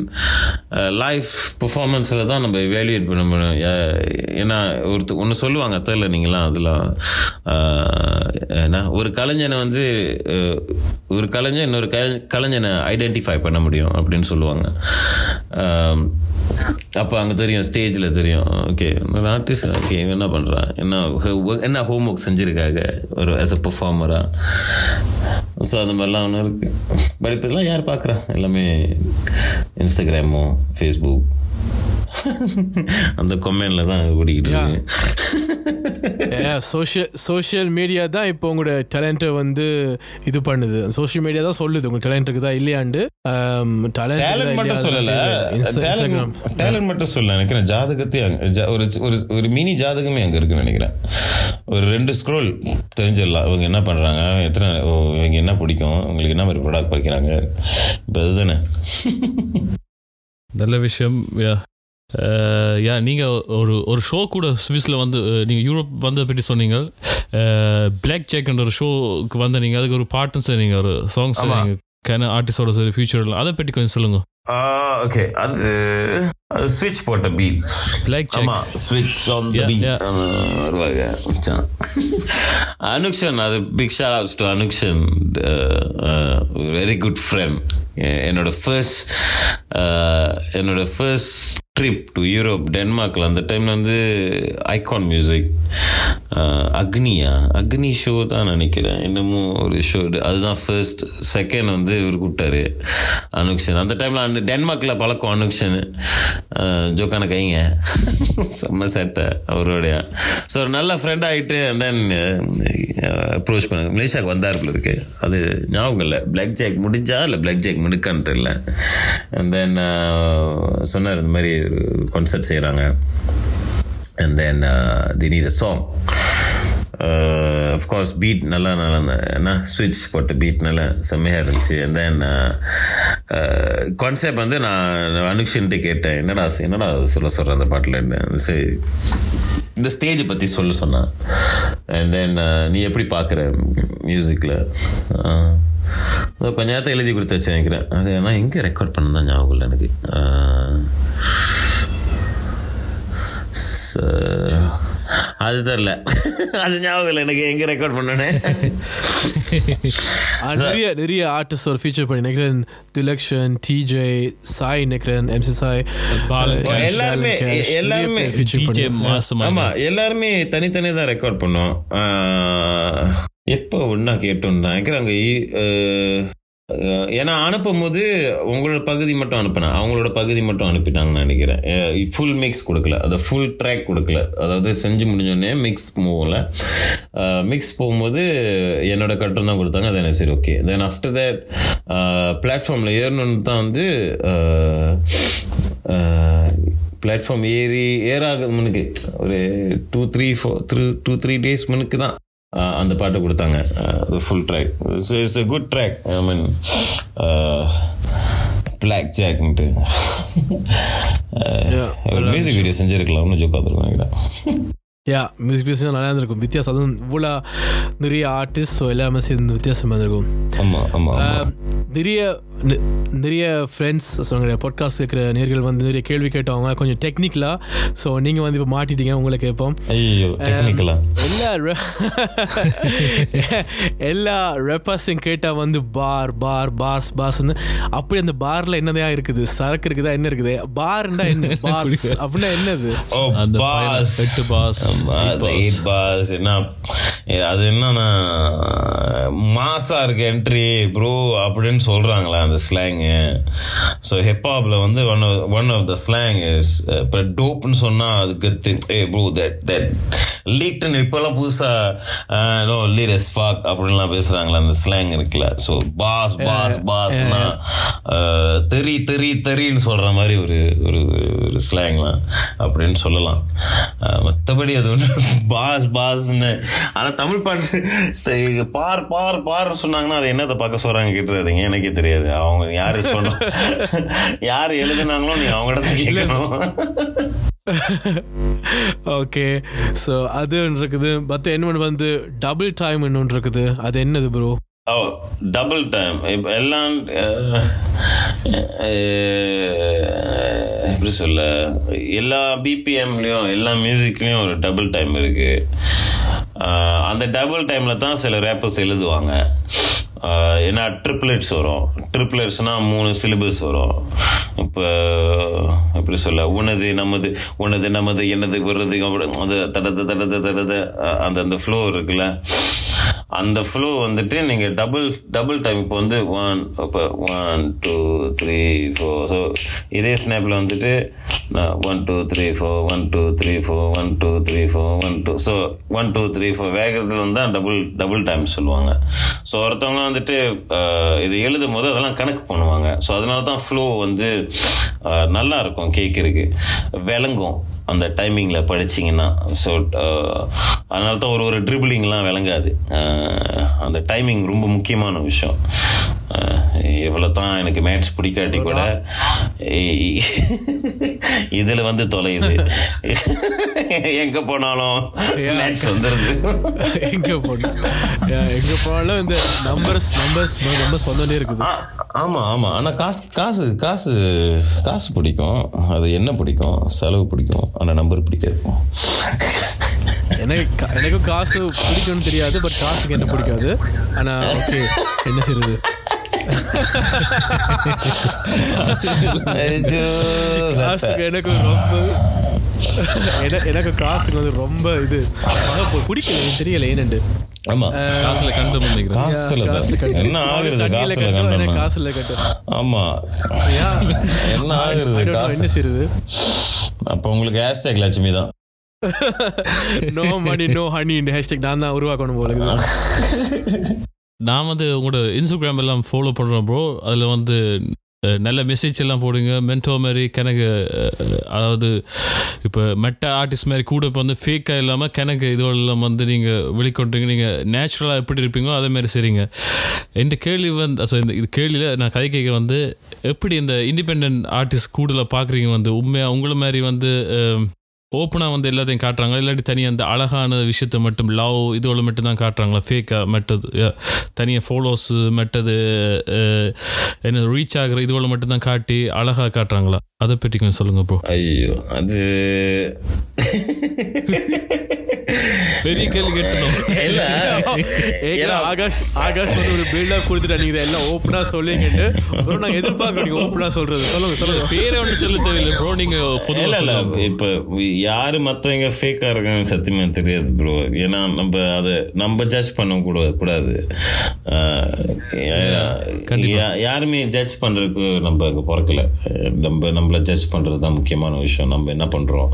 life பர்ஃபார்மன்ஸில் தான் நம்ம வேல்யூட் பண்ண முடியும். ஏன்னா ஒருத்தர் ஒன்று சொல்லுவாங்க. தெரில நீங்களாம் அதெல்லாம் ஆஹ், என்ன? ஒரு கலைஞனை வந்து ஒரு கலைஞன் இன்னொரு கலை- கலைஞனை ஐடென்டிஃபை பண்ண முடியும் அப்படின்னு சொல்லுவாங்க. அப்போ அங்கே தெரியும் ஸ்டேஜில் தெரியும். ஓகே ஒரு ஆர்டிஸ்ட் ஓகே இவன் என்ன பண்ணுறான் என்ன என்ன ஹோம் ஒர்க் செஞ்சுருக்காங்க? ஒரு ஆஸ் அ பெர்ஃபார்மராக ஸோ அந்த மாதிரிலாம் ஒன்று இருக்குது பட் இப்போ இதெல்லாம் யார் பார்க்குறா எல்லாமே இன்ஸ்டாகிராமோ ஃபேஸ்புக் (laughs) அந்த கொமெண்டில் தான் ஓடிக்கிட்டு இருக்கு. சோஷியல் சோஷியல் மீடியா தான் இப்போ உங்களோட டேலண்ட்டை வந்து இது பண்ணுது. சோஷியல் மீடியா தான் சொல்லுது. உங்க டேலண்ட் இருக்குதா இல்லையாண்டு. டேலண்ட் மட்டும் சொல்லல. டேலண்ட் மட்டும் சொல்ல நினைக்கிறேன். ஜாதகத்தை ஒரு ஒரு ஒரு மினி ஜாதகமே அங்க இருக்குன்னு நினைக்கிறேன். ஒரு ரெண்டு ஸ்க்ரோல் தெரிஞ்சிடலாம். இவங்க என்ன பண்றாங்க? எத்தனை இவங்க என்ன பிடிக்கும்? உங்களுக்கு என்ன மாதிரி ப்ராடக்ட் படிக்கிறாங்க இப்போ அதுதானே. (laughs) நல்ல விஷயம். யா நீங்கள் ஒரு ஒரு ஷோ கூட சுவிஸில் வந்து நீங்கள் யூரோப் வந்ததை பற்றி சொன்னீங்க. பிளாக் ஜேக்ன்ற ஒரு ஷோக்கு வந்த நீங்கள் அதுக்கு ஒரு பாட்டும் சரி நீங்கள் ஒரு சாங்ஸ். நீங்கள் கேன ஆர்டிஸ்டோட சரி ஃபியூச்சரில் அதை பற்றி கொஞ்சம் சொல்லுங்க. ஓகே அது ஸ்விட்ச் போட்ட பீட் பிளாக் ஆமா ஸ்விட்ச் ஆன் தி பீட். வருவாங்க அனுக்ஷன் அது big shot outs to Anukshan. Very good friend என்னோட ஃபர்ஸ்ட் என்னோட ஃபர்ஸ்ட் ட்ரிப் டு யூரோப் டென்மார்க்கில் அந்த டைமில் வந்து ஐகான் மியூசிக் அக்னியா அக்னி ஷோ தான் நினைக்கிறேன். இன்னமும் ஒரு ஷோ அதுதான் ஃபர்ஸ்ட் செகண்ட் வந்து இவர் கூப்பிட்டாரு அனுக்ஷன் அந்த டைமில் அந்த டென்மார்க்கில் பழக்கம் அனுக்ஷன் ஜோக்கான uh, கைங்க. (laughs) செம்ம சேட்டை அவருடைய. ஸோ ஒரு நல்ல ஃப்ரெண்ட் ஆகிட்டு தென் அப்ரோச் பண்ணாங்க. மலேசியாவுக்கு வந்தார் இருக்கு. அது ஞாபகம் இல்லை. பிளாக் ஜாக் முடிஞ்சா இல்லை பிளாக் ஜாக் முடிக்கான்னு தெரியல. அண்ட் தென் uh, சொன்னார் இந்த மாதிரி ஒரு கான்சர்ட் செய்கிறாங்க and then the need a song of course beat நல்லா நல்லா என்ன? ஸ்விட்ச் போட்ட பீட் நல்லா செம்மையாக இருந்துச்சு. அண்ட் தென் கான்செப்ட் வந்து நான் அனுக்ஷன்ட்டு கேட்டேன். என்னடா என்னடா சொல்ல சொல்கிறேன் அந்த பாட்டில் சரி இந்த ஸ்டேஜை பற்றி சொல்ல சொன்னான். அண்ட் தென் uh, நீ எப்படி பார்க்குற மியூசிக்கில் கொஞ்ச நேரத்தை எழுதி கொடுத்து வச்சு நினைக்கிறேன் அது ஆனால் எங்கே ரெக்கார்ட் பண்ண தான் ஞாபகம் இல்லை எனக்கு. ஆஹ், அது தெரில அது ஞாபகம் இல்லை எனக்கு எங்கே ரெக்கார்ட் பண்ணனே நிறைய நிறைய ஆர்டிஸ்ட் ஒரு ஃபீச்சர் பண்ணி நினைக்கிறேன் திலக்ஷன் டிஜே சாய் நினைக்கிறேன் எம்சி சாய் எல்லாருமே எல்லாருமே பேர் feature டிஜே பண்ணி- மாசமா ஆமா எல்லாருமே தனித்தனி தான் ரெக்கார்ட் பண்ணோம். ஆஹ், எப்போ ஒன்றா கேட்டோம் நினைக்கிறேன் அங்கே ஏன்னா அனுப்பும் போது உங்களோட பகுதி மட்டும் அனுப்பினேன் அவங்களோட பகுதி மட்டும் அனுப்பிட்டாங்கன்னு நினைக்கிறேன். ஃபுல் மிக்ஸ் கொடுக்கல. அதை ஃபுல் ட்ராக் கொடுக்கல. அதாவது செஞ்சு முடிஞ்சோடனே மிக்ஸ் போகல. மிக்ஸ் போகும்போது என்னோட கட்டம் தான் கொடுத்தாங்க. அது எனக்கு சரி ஓகே தென் ஆஃப்டர் தட் பிளாட்ஃபார்மில் ஏறணுன்னு தான் வந்து பிளாட்ஃபார்ம் ஏறி ஏறாக முன்னுக்கு ஒரு two three four three two three days முன்னுக்கு தான். அந்த பாட்டை கொடுத்தாங்க. Full track it's a good track I mean black ஜாக்ன்ட்டு music video செஞ்சிருக்கலாம்னு ஜோக்கா நினைக்கிறேன் யா மியூசிக் பீஸ் நல்லா இருந்திருக்கும். வித்தியாசம் அதுவும் இவ்வளோ நிறைய ஆர்டிஸ்ட் ஸோ எல்லாமே சேர்ந்து வித்தியாசமாக இருந்திருக்கும். ஆஹ், நிறைய நிறைய ஃப்ரெண்ட்ஸ் சொன்ன பாட்காஸ்ட் இருக்கிற நேர்கள் வந்து நிறைய கேள்வி கேட்டவங்க கொஞ்சம் டெக்னிக்கலாக ஸோ நீங்கள் வந்து இப்போ மாட்டிட்டீங்க உங்களை கேட்போம். ஐயோ டெக்னிக்கலா எல்லா (laughs) எல்லா ரெப்பர்ஸையும் கேட்டால் வந்து பார் பார் பார்ஸ் பாஸ்ன்னு அப்படி அந்த பார்ல என்னதான் இருக்குது? சரக்கு இருக்குதா என்ன இருக்குது? பார்ண்டா என்ன? (laughs) பார்ஸ் அப்படின்னா என்னது? பாஸ் எட்டு பாஸ் எயிட் பாஸ் என்ன அது என்னன்னா மாசா இருக்கு என்ட்ரி ப்ரோ அப்படின்னு சொல்றாங்களா அந்த ஸ்லாங்கு ஸோ ஹிப்ஹாப்ல வந்து one one of the slang is இப்போ டோப்னு சொன்னா அதுக்கு ஏ ப்ரோ தட் தட் லீட்னு இப்போல்லாம் புதுசா நோ எஸ் ஃபாக் அப்படின்லாம் பேசுறாங்களா அந்த ஸ்லாங் இருக்குல்ல. ஸோ பாஸ் பாஸ் பாஸ்னா தெரி தெரி தெரின்னு சொல்ற மாதிரி ஒரு ஒரு ஒரு ஸ்லாங்லாம் அப்படின்னு சொல்லலாம். மத்தபடி அது ஒன்று பாஸ் பாஸ்ன்னு ஆனால் தமிழ் பாட்டு பார் பார் பார் சொன்னாங்கன்னா அது என்னத்தை பார்க்க சொல்றாங்க கேட்டுறாதீங்க. எனக்கே தெரியாது. அவங்க யாரு சொன்னோம் யார் எழுதுனாங்களோ நீ அவங்கள்ட்ட கேட்கணும். ஓகே. ஸோ அது ஒன்று இருக்குது. மற்ற என்ன வந்து டபுள் டைம் இன்னொன்று இருக்குது. அது என்னது ப்ரோ ஓ டபுள் டைம் இப்போ எல்லாம் எப்படி சொல்ல? எல்லா பிபிஎம்லேயும் எல்லா மியூசிக்லேயும் ஒரு டபுள் டைம் இருக்குது அந்த டபுள் டைமில் தான் சில ரேப்பர்ஸ் எழுதுவாங்க. ஏன்னா ட்ரிப்ளெட்ஸ் வரும். ட்ரிப்ளெட்ஸ்னால் மூணு சிலிபஸ் வரும். இப்போ எப்படி சொல்ல உனது நமது உனது நமது என்னது வர்றது அப்படி அது தடத தடத தடத அந்த அந்த ஃப்ளோ இருக்குல்ல. அந்த ஃப்ளோ வந்துட்டு நீங்கள் டபுள் டபுள் டைம் இப்போ வந்து ஒன் இப்போ one two three four so இதே ஸ்னாப்பில் வந்துட்டு one two three four one two three four one two three four one two so one two three four வேகத்தில் வந்து தான் டபுள் டபுள் டைம் சொல்லுவாங்க. ஸோ ஒருத்தவங்க வந்துட்டு இது எழுதும் போது அதெல்லாம் கணக்கு பண்ணுவாங்க. ஸோ அதனால தான் ஃப்ளோ வந்து நல்லா இருக்கும் கேட்குறதுக்கு. விளங்கும். அந்த டைமிங்கில் படிச்சிங்கன்னா ஸோ அதனால தான் ஒரு ஒரு ட்ரிபிளிங்லாம் விளங்காது. அஹ், அந்த டைமிங் ரொம்ப முக்கியமான விஷயம். எவ்வளோ தான் எனக்கு மேட்ச் பிடிக்காட்டி கூட இதில் வந்து தொலையுது. எங்கே போனாலும் மேட்ச் வந்துடுது எங்க போனோம் எங்க போனாலும் இந்த நம்பர்ஸ் நம்பர்ஸ் நம்பர்ஸ் வந்துட்டே இருக்குது. ஆ, ஆமா ஆமா. ஆனா காசு காசு காசு காசு பிடிக்கும். அது என்ன பிடிக்கும்? செலவு பிடிக்கும். ஆனா நம்பர் பிடிக்காது எனக்கு எனக்கும் காசு பிடிக்கும்னு தெரியாது பட் காசுக்கு என்ன பிடிக்காது. ஆனா ஓகே என்ன செய்யுது எனக்கு ரொம்ப என- எனக்கு காசுக்கு வந்து ரொம்ப இது. பிடிக்கல எனக்கு தெரியல ஏனண்டு ஆமா. காசுல கண்டு காசுல. என்ன ஆகுறது? காசுல கண்டோம்னா? காசுல கட்டும் ஆமா. என்ன ஆகுறது? என்ன செய்யுது அப்ப உங்களுக்கு ஹேஷ்டேக் லட்சுமி தான். No money no honey hashtag நான் தான் உருவாக்கணும் போல. நான் வந்து உங்களோட இன்ஸ்டாகிராம் எல்லாம் ஃபாலோ பண்ணுறேன் ப்ரோ அதில் வந்து நல்ல மெசேஜ் எல்லாம் போடுங்க. மென்டோ மாதிரி கணக்கு அதாவது இப்போ மெட்ட ஆர்டிஸ்ட் மாதிரி கூட இப்போ வந்து ஃபேக்காக இல்லாமல் கணக்கு இதோடெல்லாம் வந்து நீங்கள் வெளிக்கொண்டுங்க நீங்கள் நேச்சுரலாக எப்படி இருப்பீங்களோ அதே மாதிரி சரிங்க இந்த கேள்வி வந்து so இந்த இது கேள்வியில் நான் கதை கேட்க வந்து எப்படி இந்த இண்டிபெண்ட் ஆர்டிஸ்ட் கூடுதலாக பார்க்குறீங்க வந்து? உண்மையாக உங்களை மாதிரி வந்து ஓப்பனாக வந்து எல்லாத்தையும் காட்டுறாங்க இல்லாட்டி தனியாக அந்த அழகான விஷயத்தை மட்டும் லவ் இதோட மட்டும் தான் காட்டுறாங்களா? ஃபேக்காக மெட்டது தனியாக ஃபாலோஸ் மெட்டது என்ன ரீச் ஆகுற இதோட மட்டும் தான் காட்டி அழகாக காட்டுறாங்களா? அதை பற்றி கொஞ்சம் சொல்லுங்கள் ப்ரோ ஐயோ அது (laughs) பெரிய கேள்வி கேட்டணும். இல்ல. ஏன்னா ஆகாஷ் ஆகாஷ் வந்து ஒரு பில்டப் கொடுத்துட்டு நீங்க எல்லாம் ஓப்பனா சொல்லுங்கன்னு ஒரு நாங்க எதிர்பார்க்க நீங்க ஓப்பனா சொல்றது. சொல்லுங்க சொல்லுங்க. பேரை ஒன்று சொல்ல தேவையில்லை ப்ரோ நீங்கள் இல்ல இல்ல. பொதுவாக இப்ப யாரு மத்தவங்க ஃபேக்கா இருக்காங்க சத்தியமா தெரியாது ப்ரோ ஏன்னா நம்ம அதை நம்ம ஜட்ஜ் பண்ண கூட கூடாது. யா- யாருமே ஜட்ஜ் பண்றதுக்கு நம்ம அங்க பிறக்கல. நம்ம நம்மள ஜட்ஜ் பண்றது தான் முக்கியமான விஷயம். நம்ம என்ன பண்றோம்?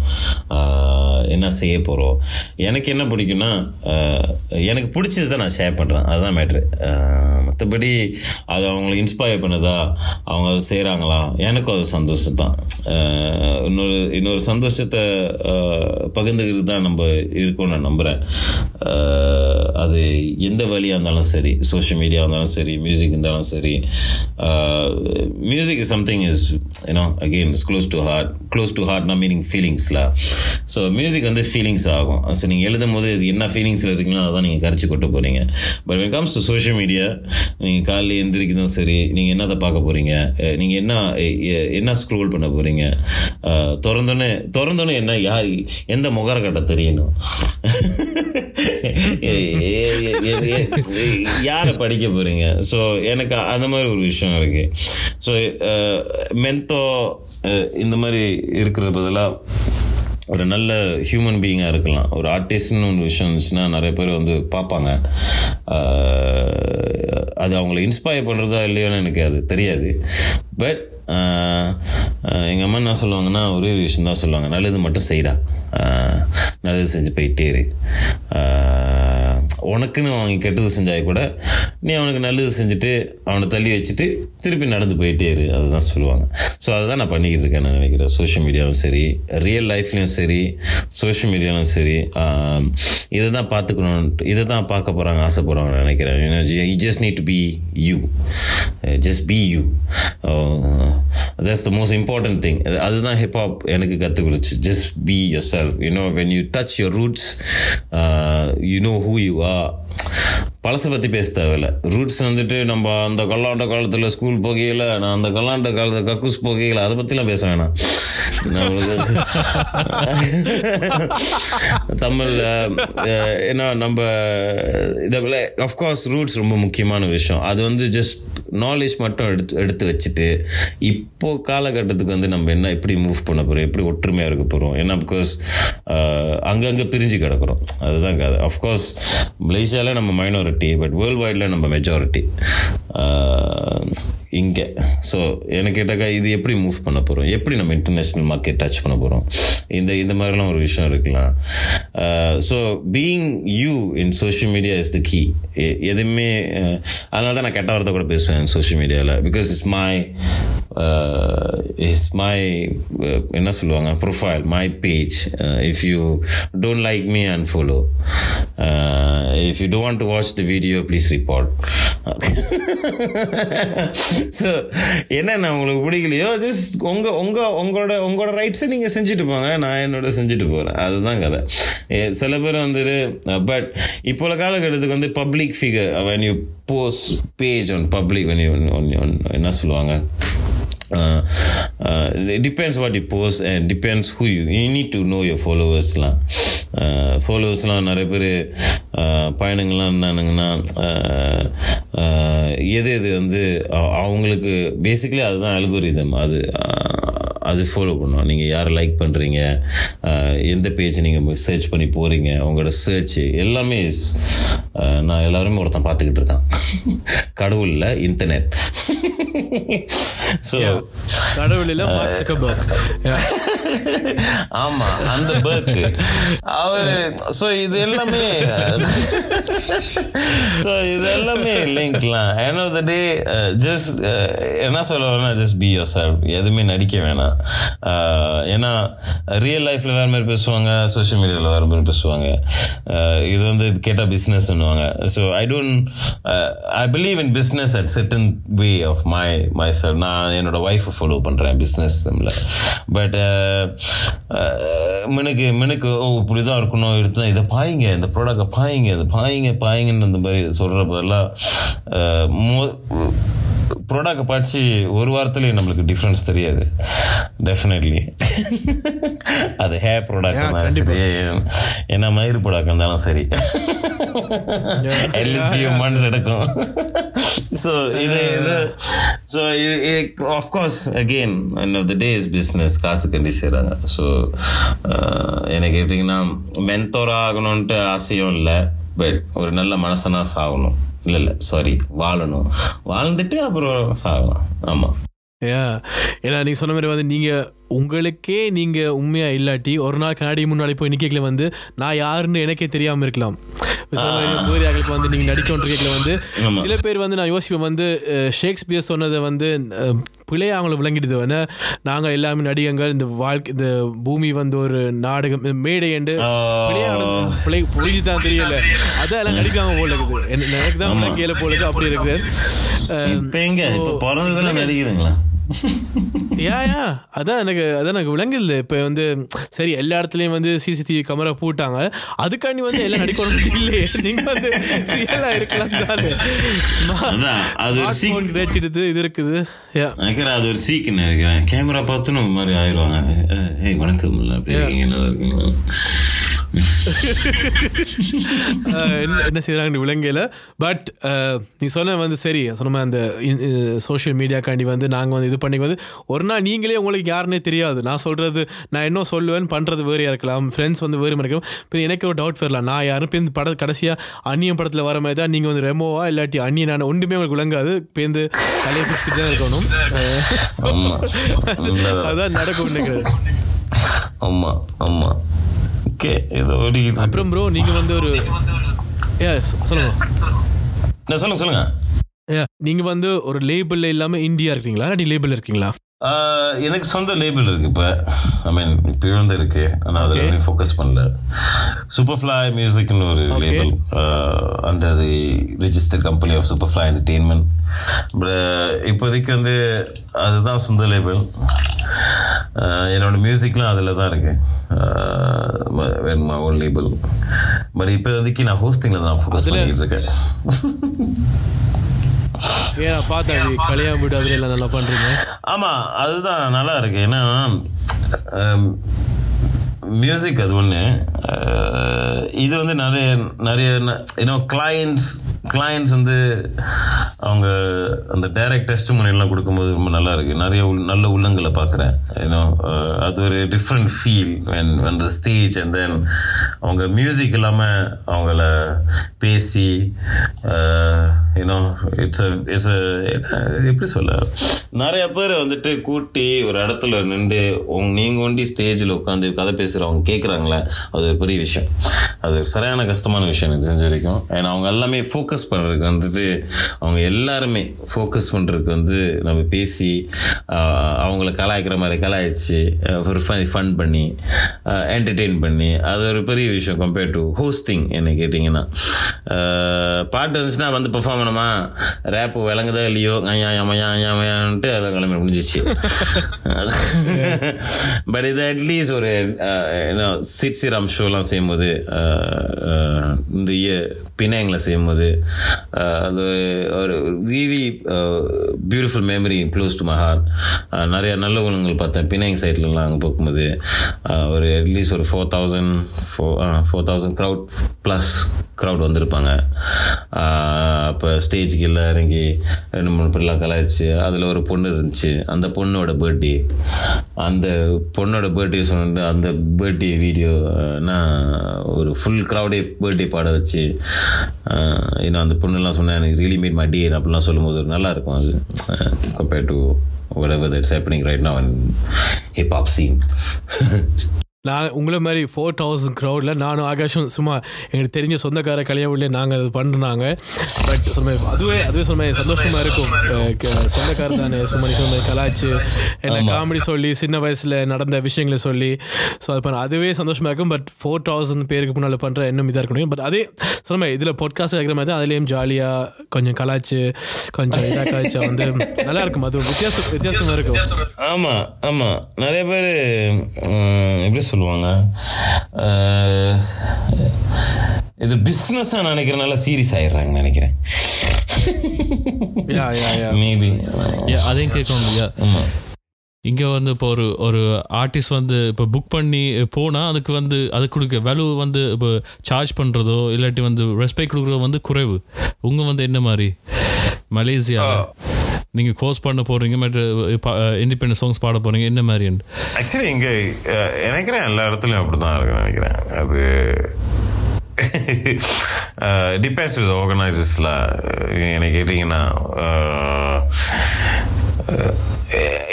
என்ன செய்ய போறோம்? எனக்கு என்ன பிடிக்கும்னா எனக்கு பிடிச்சது தான் நான் ஷேர் பண்ணுறேன் அதுதான் மேட்ரு மற்றபடி அது அவங்களை இன்ஸ்பயர் பண்ணுதா அவங்க அதை செய்கிறாங்களா எனக்கும் அது சந்தோஷம் தான் இன்னொரு இன்னொரு சந்தோஷத்தை பகிர்ந்துக்கிறது தான் நம்ம இருக்கோம்னு நான் நம்புகிறேன் அது எந்த வழியாக இருந்தாலும் சரி சோஷியல் மீடியா இருந்தாலும் சரி மியூசிக் இருந்தாலும் சரி music is something is you know again is close to heart close to ஹார்ட்னா meaning ஃபீலிங்ஸில் ஸோ மியூசிக் வந்து ஃபீலிங்ஸ் ஆகும். ஸோ நீங்கள் எழுதும் போது இது என்ன ஃபீலிங்ஸில் இருக்கீங்களோ அதான் நீங்கள் கரைச்சி கொட்ட போகிறீங்க but when comes to social media நீங்கள் காலையில் எந்திரிக்கிறதும் சரி நீங்கள் என்னத்தை பார்க்க போகிறீங்க நீங்கள் என்ன என்ன ஸ்க்ரோல் பண்ண போகிறீங்க திறந்தோன்னே திறந்தோன்னே என்ன யார் எந்த முகர கட்ட தெரியணும்? யாரை படிக்க போகிறீங்க ஸோ எனக்கு அந்த மாதிரி ஒரு விஷயம் இருக்குது ஸோ மென்தோ இந்த மாதிரி இருக்கிற பதிலாக ஒரு நல்ல ஹியூமன் பீயிங்காக இருக்கலாம். ஒரு ஆர்டிஸ்ட்னு ஒரு விஷயம் இருந்துச்சுன்னா நிறைய பேர் வந்து பார்ப்பாங்க. அது அவங்கள இன்ஸ்பயர் பண்ணுறதா இல்லையோன்னு எனக்கு அது தெரியாது. பட் எங்கள் அம்மா என்ன சொல்லுவாங்கன்னா ஒரே ஒரு விஷயம் தான் சொல்லுவாங்க. நல்லது மட்டும் செய்கிறா நல்லது செஞ்சு போயிட்டே இரு. உனக்குன்னு அவங்க கெட்டது செஞ்சால் கூட நீ அவனுக்கு நல்லது செஞ்சுட்டு அவனை தள்ளி வச்சுட்டு திருப்பி நடந்து போயிட்டே இரு. அதுதான் சொல்லுவாங்க. ஸோ அதுதான் நான் பண்ணிக்கிட்டு இருக்கேன் நான் நினைக்கிறேன். சோஷியல் மீடியாவும் சரி ரியல் லைஃப்லையும் சரி சோஷியல் மீடியாலும் சரி இதை தான் பார்த்துக்கணும். இதை தான் பார்க்க போகிறாங்க ஆசைப்படுறாங்க நினைக்கிறேன். You just need to be you just be you that's the most important thing அதுதான் ஹிப்ஹாப் எனக்கு கற்றுக் கொடுச்சு just be yourself you know when you touch your roots you know who you are 啊。பழசை பற்றி பேச தேவையில்ல. ரூட்ஸ் வந்துட்டு நம்ம அந்த கல்லாண்ட காலத்தில் ஸ்கூல் போகையில் நான் அந்த கல்லாண்ட காலத்தில் கக்கூஸ் போகையில் அதை பற்றிலாம் பேச வேணாம். நம்மளுக்கு தமிழில் ஏன்னா நம்ம அஃப்கோர்ஸ் ரூட்ஸ் ரொம்ப முக்கியமான விஷயம். அது வந்து ஜஸ்ட் நாலேஜ் மட்டும் எடுத்து எடுத்து வச்சுட்டு இப்போ காலகட்டத்துக்கு வந்து நம்ம என்ன எப்படி மூவ் பண்ண போகிறோம் எப்படி ஒற்றுமையாக இருக்க போகிறோம் ஏன்னா பிகாஸ் அங்கங்கே பிரிஞ்சு கிடக்குறோம். அதுதான் கதை. அஃப்கோர்ஸ் மலேசியாவில் நம்ம மைனோரிட்டி பட் வேர்ல்டு வைடில் நம்ம மெஜாரிட்டி இங்கே. ஸோ எனக்கு கேட்டாக்கா இது எப்படி மூவ் பண்ண போகிறோம் எப்படி நம்ம இன்டர்நேஷ்னல் மார்க்கெட் டச் பண்ண போகிறோம் இந்த இந்த மாதிரிலாம் ஒரு விஷயம் இருக்கலாம். So being you in social media is the key எதுவுமே uh, அதனால தான் நான் கெட்ட வார்த்தை கூட பேசுவேன் சோஷியல் மீடியாவில் because it's my is my என்ன சொல்லுவாங்க? Profile my page if you don't like me and follow if you don't watch the video please report so என்னென்ன உங்களுக்கு பிடிக்கலையோ ஜஸ்ட் உங்கள் உங்கள் உங்களோட உங்களோட ரைட்ஸை நீங்கள் செஞ்சுட்டு போங்க. நான் என்னோட செஞ்சுட்டு போகிறேன் அதுதான் கதை. சில பேர் வந்துட்டு பட் இப்போ உள்ள காலகட்டத்துக்கு வந்து public figure when you post page one public one one on- என்ன சொல்லுவாங்க? Uh, uh, it depends what you post and depends who you you need to know your followers lah uh, followers ஃபாலோவர்ஸ்லாம் நிறைய பேர் பயணங்கள்லாம் இருந்தானுங்கன்னா எது எது வந்து அவங்களுக்கு basically அதுதான் algorithm அது அது ஃபாலோ பண்ணுவோம் நீங்கள் யாரை லைக் பண்ணுறீங்க எந்த பேஜ் நீங்கள் சர்ச் பண்ணி போகிறீங்க உங்களோட சர்ச் எல்லாமே நான் எல்லாருமே ஒருத்தன் பார்த்துக்கிட்டு இருக்கான். கடவுளில் இன்டர்நெட் ஸோ கடவுள் ஆமா அந்த பர்க் அவரு ஸோ இது எல்லாமே ஸோ இது எல்லாமே லிங்க்லாம் ஏன் ஆஃப் த டே ஜஸ்ட் என்ன சொல்லுவேன்னா ஜஸ்ட் பி யோர் செல்ஃப் எதுவுமே நடிக்க வேணாம். Uh, ஏன்னா ரியல் லைஃப்பில் வேற மாதிரி பேசுவாங்க சோஷியல் மீடியாவில் வேற மாதிரி பேசுவாங்க. Uh, இது வந்து கேட்டால் பிஸ்னஸ் பண்ணுவாங்க so I don't I believe in business at certain way of my my sir நான் என்னோட ஒய்ஃபை ஃபாலோ பண்ணுறேன் பிஸ்னஸ் பட் மினுக்கு மினுக்கு ஓ இப்படி தான் இருக்கணும் எடுத்து இதை பாயுங்க இந்த ப்ராடக்டை பாயுங்க இதை பாயுங்க பாயுங்கன்னு அந்த மாதிரி சொல்கிறப்பெல்லாம் ப்ராடக்டை பார்த்து ஒரு வாரத்துலேயே நம்மளுக்கு டிஃப்ரென்ஸ் தெரியாது. டெஃபினெட்லி (laughs) அது ஹேர் ப்ராடக்ட் இருந்தாலும். சரி என்ன மயிர் ப்ராடக்ட் இருந்தாலும் சரி. அட்லீஸ்ட் ஃபியூ மந்த்ஸ் எடுக்கும். (laughs) ஸோ இது இது so of course again end of the day is business காசு கண்டி செய்கிறாங்க ஸோ என்ன கேட்டிங்கன்னா மென்தோர் ஆகணுன்ட்டு ஆசையும் இல்லை பட் ஒரு நல்ல மனசனா சாகணும். இல்லை இல்லை சாரி வாழணும். வாழ்ந்துட்டு அப்புறம் சாகலாம். ஆமாம் Yeah. ஏன்னா நீங்க சொன்ன மாதிரி வந்து நீங்க உங்களுக்கே நீங்க உண்மையா இல்லாட்டி ஒரு நாள் கண்ணாடி முன்னாடி போய் நிக்கல வந்து நான் யாருன்னு எனக்கே தெரியாம இருக்கலாம். யாருக்கு வந்து நீங்க நடிக்கொண்டிருக்கல வந்து. சில பேர் வந்து நான் யோசிப்பேன் வந்து ஷேக்ஸ்பியர் சொன்னதை வந்து அஹ், பிழையா அவங்களுக்கு விளங்கிடுது. வந்து நாங்கள் எல்லாமே நடிகங்கள் இந்த வாழ்க்கை இந்த பூமி வந்து ஒரு நாடகம் இந்த மேடை என்று பிழை புரிஞ்சு தான் தெரியல. அதெல்லாம் நடிக்காம போல இருக்குது. எனக்கு தான் விளங்கியல போல இருக்கு அப்படி இருக்குது. அஹ், இப்போ எங்க? இப்போ நடிக்குதுங்களா? (laughs) யா யா அதான் எனக்கு அதான் எனக்கு விளங்குது. இப்போ வந்து சரி எல்லா இடத்துலையும் வந்து சிசிடிவி கேமரா போட்டாங்க. அதுக்காண்டி வந்து எல்லாம் நடிக்கணும் (laughs) இல்லையே. நீங்க வந்து ரியலா இருக்கலாம் தானே. (laughs) அது ஒரு போன் கிடைச்சிடுது இது இருக்குது. யா நினைக்கிறேன் அது ஒரு சீக்கு நினைக்கிறேன். கேமரா பார்த்து நம்ம மாதிரி ஆயிடுவாங்க. ஏய் வணக்கம் நல்லா இருக்கீங்களா? என்ன என்ன செய்கிறாங்க விளங்கல. பட் நீ சொன்ன வந்து சரி சொன்ன மாதிரி அந்த சோஷியல் மீடியாக்காண்டி வந்து நாங்கள் வந்து இது பண்ணி வந்து ஒரு நாள் நீங்களே உங்களுக்கு யாருன்னே தெரியாது. நான் சொல்கிறது நான் என்ன சொல்லுவேன் பண்ணுறது வேறையாக இருக்கலாம். ஃப்ரெண்ட்ஸ் வந்து வேறு இருக்கலாம். இப்போ எனக்கு ஒரு டவுட் வரலாம் நான் யாரும் இப்போ இந்த படம் கடைசியாக அந்நியம் படத்தில் வர மாதிரி தான் நீங்கள் வந்து ரெமோவா இல்லாட்டி அந்நியன் நான் ஒன்றுமே உங்களுக்கு விளங்காது. இப்போ இந்த தலையை பிடிச்சி தான் இருக்கணும். அதான் நடக்கும் நினைக்கிறேன். ஆமா ஆமா. ஓகே ஏதோ ஓடிக்கிட்டு அப்புறம் ப்ரோ நீங்கள் வந்து ஒரு ஏ சொல்லுங்க. நான் சொல்லுங்க சொல்லுங்க. நீங்க வந்து ஒரு லேபிள்ல இல்லாம இந்தியா இருக்கீங்களா? இல்லாட்டி லேபிள் இருக்கீங்களா? எனக்கு சொந்த லேபிள் இருக்கு இப்போ. ஐ மீன் இழந்து இருக்கு. ஆனால். அதில் ஃபோக்கஸ் பண்ணல. சூப்பர் ஃப்ளை மியூசிக்னு ஒரு. Label under the registered company of super fly entertainment but இப்போதைக்கு வந்து அதுதான் சொந்த லேபிள் என்னோட மியூசிக்லாம் அதில் தான் இருக்கு. வேணுமா ஓன் லேபிள் பட் இப்போதைக்கு நான் ஹோஸ்டிங்கில் தான் ஃபோக்கஸ் பண்ணிக்கிட்டு இருக்கேன். (laughs) ஏன் நான் பார்த்தேன் அது வீடு அதுல எல்லாம் நல்லா பண்றீங்க ஆமா அதுதான் நல்லா இருக்கு. ஏன்னா மியூசிக் அது ஒன்று இது வந்து நிறைய நிறைய ஏன்னோ கிளைண்ட்ஸ் கிளைண்ட்ஸ் வந்து அவங்க அந்த டைரக்ட் டெஸ்ட் எல்லாம் கொடுக்கும்போது ரொம்ப நல்லா இருக்குது நிறைய உள்- நல்ல உள்ளங்களை பார்க்குறேன். ஏன்னோ uh, அது ஒரு டிஃப்ரெண்ட் ஃபீல் வென் அந்த ஸ்டேஜ் அண்ட் தென் அவங்க மியூசிக் இல்லாமல் அவங்கள பேசி யூனோ இட்ஸ் இட்ஸ் எப்படி சொல்ல? நிறைய பேர் வந்துட்டு கூட்டி ஒரு இடத்துல நின்று உங் நீங்கள் ஒண்டி ஸ்டேஜில் உட்காந்து கதை பேசுகிறவங்க கேட்குறாங்களே அது ஒரு பெரிய விஷயம். அது சரியான கஷ்டமான விஷயம் எனக்கு தெரிஞ்ச வரைக்கும். ஏன்னா அவங்க எல்லாமே ஃபோக்கஸ் பண்ணுறதுக்கு வந்துட்டு அவங்க எல்லாருமே ஃபோக்கஸ் பண்ணுறதுக்கு வந்து நம்ம பேசி அவங்கள கலாய்க்கிற மாதிரி கலாய்ச்சி ஒரு ஃபன் பண்ணி என்டர்டெயின் பண்ணி அது ஒரு பெரிய விஷயம் கம்பேர் டு ஹோஸ்டிங் என்ன கேட்டிங்கன்னா. பாட்டு வந்துச்சுன்னா வந்து பெர்ஃபார்ம் பண்ணுமா? ரேப்பு விளங்குதா இல்லையோ? ஐயா ஐயா ஐயான்ட்டு அதெல்லாம் கிளம்பி முடிஞ்சிச்சு. பட் இது அட்லீஸ்ட் ஒரு சிட் சிராம் ஷோலாம் செய்யும்போது அஹ், இந்த பிணையங்களை செய்யும்போது அஹ், அது ஒரு really beautiful memory close to my heart நிறைய நல்ல குணங்கள் பார்த்தேன். பினாங் சைட்லலாம் அங்கே போகும்போது uh, ஒரு அட்லீஸ்ட் ஒரு four thousand four four thousand crowd plus crowd வந்திருப்பாங்க. Uh, அப்போ ஸ்டேஜ் கீழே இறங்கி ரெண்டு மூணு பேர்லாம் கலாய்ச்சி அதில் ஒரு பொண்ணு இருந்துச்சு. அந்த பொண்ணோட பர்த்டே அந்த பொண்ணோட பர்த்டே சொன்னிட்டு அந்த பர்த்டே வீடியோ uh, நான் ஒரு ஃபுல் க்ரௌடே பர்த்டே பாட வச்சு ஏன்னா அந்த பொண்ணுலாம் சொன்னேன் எனக்கு ரியலி மேட் மை டே அப்படிலாம் சொல்லும்போது நல்லா இருக்கும் அது compared to whatever that's happening right now in hip hop scene நான் உங்களை மாதிரி ஃபோர் தௌசண்ட் க்ரௌடில் நானும் ஆகாஷும் சும்மா எங்களுக்கு தெரிஞ்ச சொந்தக்கார கல்யாண நாங்கள் அது பண்ணுறாங்க பட் சொன்ன அதுவே அதுவே சொன்ன சந்தோஷமாக இருக்கும். சொந்தக்கார தானே சும்மா சொன்ன கலாச்சு எல்லாம் காமெடி சொல்லி சின்ன வயசில் நடந்த விஷயங்களை சொல்லி. ஸோ அது பண்ண அதுவே சந்தோஷமாக இருக்கும். பட் ஃபோர் தௌசண்ட் பேருக்கு முன்னால் பண்ணுற இன்னும் இதாக இருக்கணும். பட் அதே சொன்ன இதில் பாட்காஸ்ட் இருக்கிற மாதிரி தான் அதுலேயும் ஜாலியாக கொஞ்சம் கலாச்சு கொஞ்சம் இதாக கலாச்சா வந்து நல்லா இருக்கும். அது வித்தியாசம் வித்தியாசமாக இருக்கும். ஆமா ஆமா. நிறைய பேர் எப்படி சொல்லுவாங்க. இது பிஸ்னஸா நினைக்கிறனால சீரியஸ் ஆயிடுறாங்க நினைக்கிறேன். யா யா யா மேபி Yeah, அதையும் கேட்கணும் யா ஆமா. இங்கே வந்து இப்போ ஒரு ஒரு ஆர்டிஸ்ட் வந்து இப்போ புக் பண்ணி போனால் அதுக்கு வந்து அதுக்கு கொடுக்க வேல்யூ வந்து இப்போ சார்ஜ் பண்ணுறதோ இல்லாட்டி வந்து ரெஸ்பெக்ட் கொடுக்குறதோ வந்து குறைவு. உங்கள் வந்து என்ன மாதிரி? மலேசியா நீங்கள் கோர்ஸ் பண்ண போகிறீங்க மற்ற இண்டிபெண்ட் சாங்ஸ் பாட போகிறீங்க என்ன மாதிரி ஆக்சுவலி இங்கே நினைக்கிறேன் எல்லா இடத்துலயும் அப்படிதான் இருக்கு நினைக்கிறேன். அது டிபெண்ட்ஸ் வித் ஆர்கனைசர்ஸில் என்னை கேட்டிங்கன்னா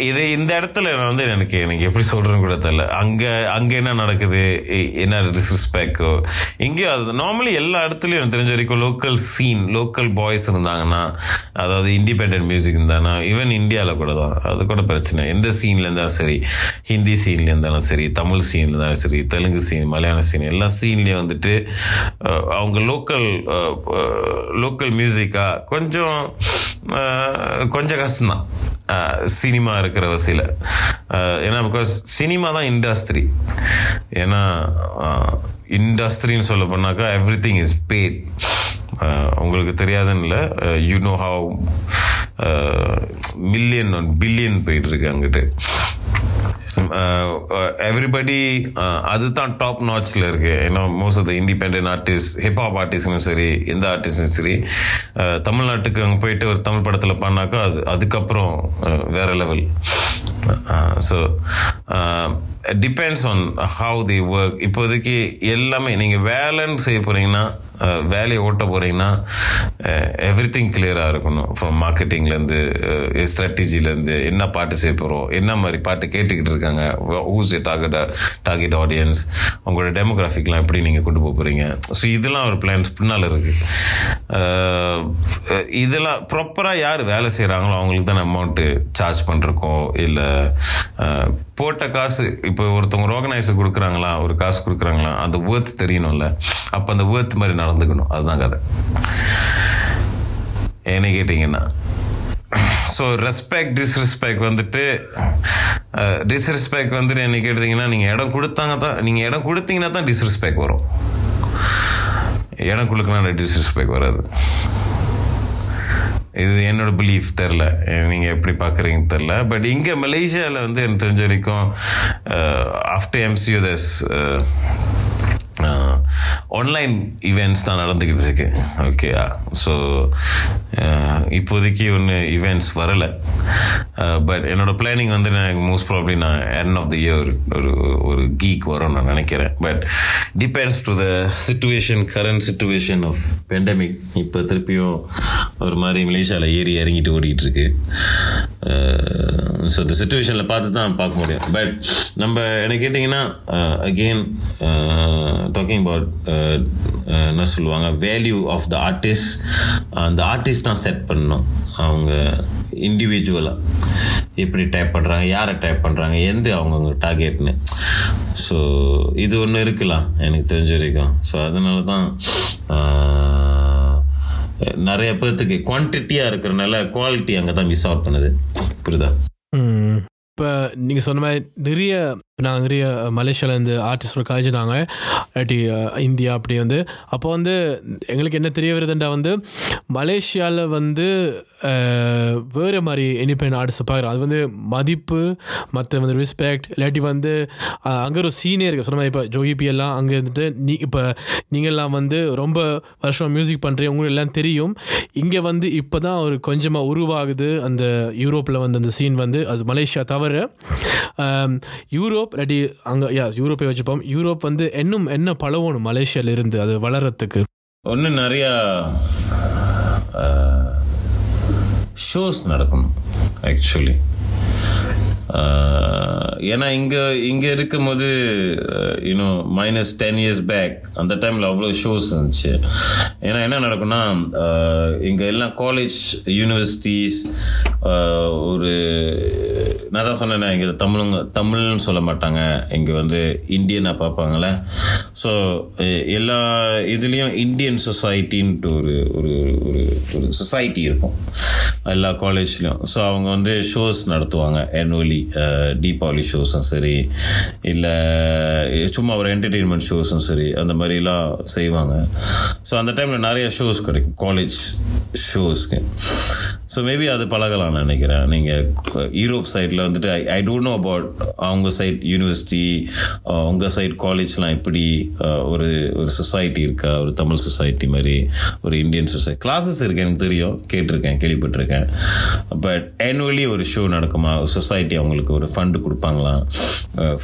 இது இந்த இடத்துல நான் வந்து எனக்கு எனக்கு எப்படி சொல்றேன்னு கூட தெரியல. அங்க அங்க என்ன நடக்குது? என்ன டிஸ்ரெஸ்பெக்டோ இங்கேயும் அது நார்மலி எல்லா இடத்துலயும் எனக்கு தெரிஞ்ச வரைக்கும் லோக்கல் சீன் லோக்கல் பாய்ஸ் இருந்தாங்கன்னா அதாவது இண்டிபெண்ட் மியூசிக் இருந்தாங்கன்னா ஈவன் இந்தியாவில் கூட தான். அது கூட பிரச்சனை. எந்த சீன்ல இருந்தாலும் சரி ஹிந்தி சீன்ல இருந்தாலும் சரி தமிழ் சீன்ல இருந்தாலும் சரி தெலுங்கு சீன் மலையாள சீன் எல்லா சீன்லேயும் வந்துட்டு அவங்க லோக்கல் லோக்கல் மியூசிக்கா கொஞ்சம் கொஞ்சம் கஷ்டம்தான். சினிமா இருக்கிற வசையில். ஏன்னா பிகாஸ் சினிமா தான் இண்டஸ்ட்ரி ஏன்னா இண்டஸ்ட்ரின்னு சொல்ல போனாக்கா எவ்ரி திங் இஸ் பேட் உங்களுக்கு தெரியாதுன்னு இல்லை. You know how million billion போயிட்டுருக்கு அங்கிட்டு. எவ்ரிபடி அதுதான் டாப் நாட்ச்சில் இருக்குது ஏன்னா most of the independent artist hip hop ஆர்டிஸ்ட்டும் சரி எந்த ஆர்டிஸ்டும் சரி தமிழ்நாட்டுக்கு அங்கே போயிட்டு ஒரு தமிழ் படத்தில் பண்ணாக்கா அது அதுக்கப்புறம் வேறு வேற level so depends on how the work இப்போதைக்கு எல்லாமே நீங்கள் வேலைன்னு செய்ய போகிறீங்கன்னா வேலையை ஓட்ட போகிறீங்கன்னா எவ்ரி திங் கிளியராக இருக்கணும். ஃப்ரம் மார்க்கெட்டிங்லேருந்து ஸ்ட்ராட்டஜிலேருந்து என்ன பாட்டு செய்ய போகிறோம் என்ன மாதிரி பாட்டு கேட்டுக்கிட்டு இருக்காங்க ஊஸ் டார்கெட் டார்கெட் ஆடியன்ஸ் உங்களோட டெமோகிராஃபிக்லாம் எப்படி நீங்கள் கொண்டு போக போகிறீங்க ஸோ இதெல்லாம் ஒரு பிளான்ஸ் பின்னால் இருக்குது இதெல்லாம் ப்ராப்பராக யார் வேலை செய்கிறாங்களோ அவங்களுக்கு தான் அமௌண்ட்டு சார்ஜ் பண்ணுறக்கோ இல்லை போட்ட காசு இப்போ ஒருத்தவங்க ஆர்கனைசர் கொடுக்குறாங்களா ஒரு காசு கொடுக்குறாங்களா அந்த வேர்த் தெரியணும்ல. அப்போ அந்த வேர்த் மாதிரி நடந்துக்கணும். அதுதான் கதை. என்ன கேட்டிங்கன்னா ஸோ ரெஸ்பெக்ட் டிஸ்ரெஸ்பெக்ட் வந்துட்டு டிஸ்ரெஸ்பெக்ட் வந்துட்டு என்ன கேட்டிங்கன்னா நீங்கள் இடம் கொடுத்தாங்க தான் நீங்கள் இடம் கொடுத்தீங்கன்னா தான் டிஸ்ரெஸ்பெக்ட் வரும். இடம் கொடுக்கணும் டிஸ்ரெஸ்பெக்ட் வராது. இது என்னோட பிலீஃப் தெரில நீங்கள் எப்படி பார்க்குறீங்கன்னு தெரில பட் இங்கே மலேசியாவில் வந்து எனக்கு தெரிஞ்ச வரைக்கும் after MCO thus online events தான் நடந்துக்கிட்டு இருக்கு. ஓகேயா ஸோ இப்போதைக்கு ஒன்று ஈவெண்ட்ஸ் வரலை. பட் என்னோட பிளானிங் வந்து எனக்கு மோஸ்ட் ப்ராப்ளி நான் எண்ட் ஆஃப் த இயர் ஒரு ஒரு கீக் வரும் நான் நினைக்கிறேன். But depends to the situation current situation of pandemic இப்போ திருப்பியும் ஒரு மாதிரி மலேசியாவில் ஏறி இறங்கிட்டு ஓடிக்கிட்டு இருக்கு. ஸோ இந்த சுச்சுவேஷனில் பார்த்து தான் பார்க்க முடியும். பட் நம்ம என்ன கேட்டிங்கன்னா அகெயின் டாக்கிங் அபவுட் என்ன சொல்லுவாங்க வேல்யூ ஆஃப் த ஆர்டிஸ்ட் அந்த ஆர்டிஸ்ட் தான் செட் பண்ணணும். அவங்க இண்டிவிஜுவலாக எப்படி டைப் பண்ணுறாங்க யாரை டைப் பண்ணுறாங்க எந்த அவங்கவுங்க டார்கெட்னு ஸோ இது ஒன்று இருக்கலாம் எனக்கு தெரிஞ்ச வரைக்கும். ஸோ அதனால தான் நிறைய பேர்த்துக்கு குவான்டிட்டியாக இருக்கிறனால குவாலிட்டி அங்கே தான் மிஸ் அவுட் பண்ணுது. புரியுதா? இப்போ நீங்கள் சொன்ன மாதிரி நிறைய நாங்கள் நிறைய மலேசியாவிலேருந்து ஆர்டிஸ்டோட காய்ச்சினாங்க இல்லாட்டி இந்தியா அப்படி வந்து அப்போ வந்து எங்களுக்கு என்ன தெரிய வருதுண்டா வந்து மலேசியாவில் வந்து வேறு மாதிரி இண்டிபெண்ட் ஆர்டிஸ்ட் பார்க்குறோம் அது வந்து மதிப்பு மற்ற வந்து ரெஸ்பெக்ட் இல்லாட்டி வந்து அங்கே ஒரு சீனியர் இருக்குது சொன்ன மாதிரி இப்போ ஜோகிபி எல்லாம் அங்கே இருந்துட்டு நீ இப்போ நீங்கள்லாம் வந்து ரொம்ப வருஷம் மியூசிக் பண்ணுறீங்க உங்களுக்கு எல்லாம் தெரியும். இங்கே வந்து இப்போ தான் ஒரு கொஞ்சமாக உருவாகுது அந்த யூரோப்பில் வந்து அந்த சீன் வந்து அது மலேசியா தவிர யூரோப் யூரோப் ரெடி அங்கே யா யூரோப்பை வச்சுப்போம். யூரோப் வந்து இன்னும் என்ன பழவணும் மலேசியால இருந்து அது வளர்றதுக்கு? ஒன்று நிறையா ஷோஸ் நடக்கணும் ஆக்சுவலி ஏன்னா இங்கே இங்கே இருக்கும்போது இன்னும் மைனஸ் டென் இயர்ஸ் பேக் அந்த டைமில் அவ்வளோ ஷோஸ் இருந்துச்சு. ஏன்னா என்ன நடக்கும்னா இங்கே எல்லாம் காலேஜ் யூனிவர்சிட்டிஸ் ஒரு நான் தான் சொன்னேன் இங்கே தமிழுங்க தமிழ்னு சொல்ல மாட்டாங்க. இங்கே வந்து இந்தியனாக பார்ப்பாங்களே. ஸோ எல்லா இதுலேயும் இந்தியன் சொசைட்டின்ட்டு ஒரு ஒரு ஒரு ஒரு சொசைட்டி இருக்கும். எல்லா காலேஜ்லேயும் ஸோ அவங்க வந்து ஷோஸ் நடத்துவாங்க ஆனுவலி தீபாவளி ஷோஸும் சரி இல்லை சும்மா ஒரு என்டர்டெயின்மெண்ட் ஷோஸும் சரி அந்த மாதிரிலாம் செய்வாங்க. ஸோ அந்த டைமில் நிறைய ஷோஸ் கிடைக்கும். காலேஜ் ஷோஸ்க்கு ஸோ மேபி அது பழகலாம்னு நினைக்கிறேன். நீங்கள் யூரோப் சைடில் வந்துட்டு I I don't know about அவங்க சைட் யூனிவர்சிட்டி உங்கள் சைட் காலேஜ்லாம் எப்படி ஒரு ஒரு சொசைட்டி இருக்கா? ஒரு தமிழ் சொசைட்டி மாதிரி ஒரு இந்தியன் சொசைட்டி கிளாஸஸ் இருக்கு எனக்கு தெரியும். கேட்டிருக்கேன் கேள்விப்பட்டிருக்கேன். பட் ஆனுவலி ஒரு ஷோ நடக்குமா? சொசைட்டி அவங்களுக்கு ஒரு ஃபண்டு கொடுப்பாங்களாம்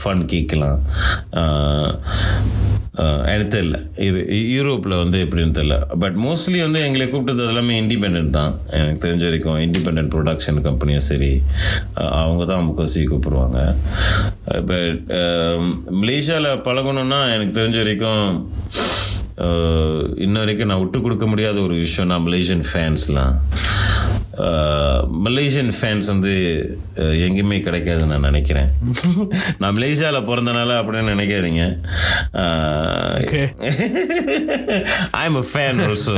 ஃபண்ட் கேட்கலாம். எனக்கு தெரியல. இது யூரோப்பில் வந்து எப்படின்னு தெரியல. பட் மோஸ்ட்லி வந்து எங்களை கூப்பிட்டது எல்லாமே இண்டிபெண்ட் தான். எனக்கு தெரிஞ்ச வரைக்கும் இண்டிபெண்ட் ப்ரொடக்ஷன் கம்பெனியும் சரி அவங்க தான் முக்கசி கூப்பிடுவாங்க. பட் மலேசியாவில் பழகணும்னா எனக்கு தெரிஞ்ச வரைக்கும் இன்ன வரைக்கும் நான் விட்டு கொடுக்க முடியாத ஒரு விஷயம்னா மலேசியன் ஃபேன்ஸ்லாம் மலேசியன் ஃபேன்ஸ் வந்து எங்கேயுமே கிடைக்காதுன்னு நான் நினைக்கிறேன். (laughs) நான் மலேசியாவில் பிறந்தனால அப்படின்னு நினைக்காதீங்க. Okay. I am fan also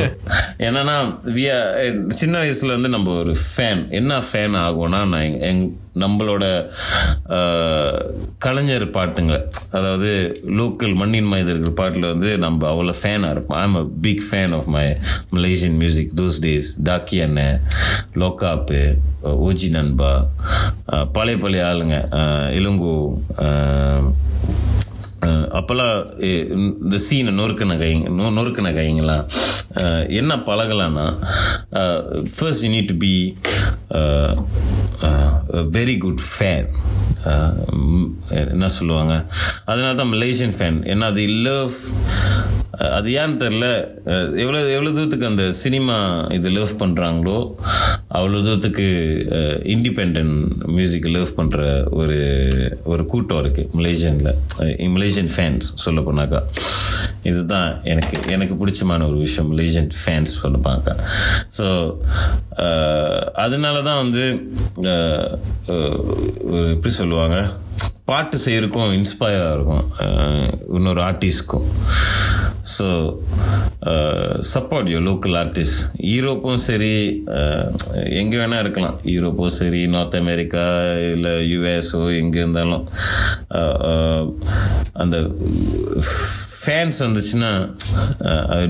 என்னன்னா are- சின்ன வயசுல இருந்து நம்ம ஒரு ஃபேன் என்ன ஃபேன் ஆகும்னா நான் எங்- நம்மளோட கலைஞர் பாட்டுங்க அதாவது லோக்கல் மண்ணின் மைதர்கள் பாட்டில் வந்து நம்ம அவ்வளோ ஃபேனாக இருப்போம். I am a big fan of my Malaysian music those days Darkkey அண்ணன் லோக்காப்பு ஓஜி நண்பா பழைய பழைய ஆளுங்க இலுங்கு அப்போல்லாம் இந்த சீனை நொறுக்கின கைங்க நொ நொறுக்கின கைங்களாம் என்ன பழகலான்னா first you need to be very good fan என்ன சொல்லுவாங்க? அதனால தான் மலேசியன் ஃபேன் ஏன்னா அது லவ் uh, அது ஏன்னு தெரில uh, எவ்வளோ எவ்வளோ தூரத்துக்கு அந்த சினிமா இது லவ் பண்ணுறாங்களோ அவ்வளோ தூரத்துக்கு இண்டிபெண்ட் மியூசிக் லவ் பண்ணுற ஒரு ஒரு கூட்டம் இருக்குது மலேசியனில் மலேசியன் ஃபேன்ஸ் சொல்ல போனாக்கா. இதுதான் எனக்கு எனக்கு பிடிச்சமான ஒரு விஷயம். மலேசியன் ஃபேன்ஸ் சொல்லுப்பாங்க ஸோ அதனால தான் வந்து ஒரு எப்படி சொல்லுவாங்க? பாட்டு செய்யறக்கும் இன்ஸ்பயராக இருக்கும் இன்னொரு ஆர்டிஸ்ட்க்கும் so support you local artist யூரோப்பும் சரி எங்கே வேணால் இருக்கலாம். யூரோப்பும் சரி நார்த் அமெரிக்கா இல்லை யூஎஸோ எங்கே இருந்தாலும் அந்த ஃபேன்ஸ் வந்துச்சுன்னா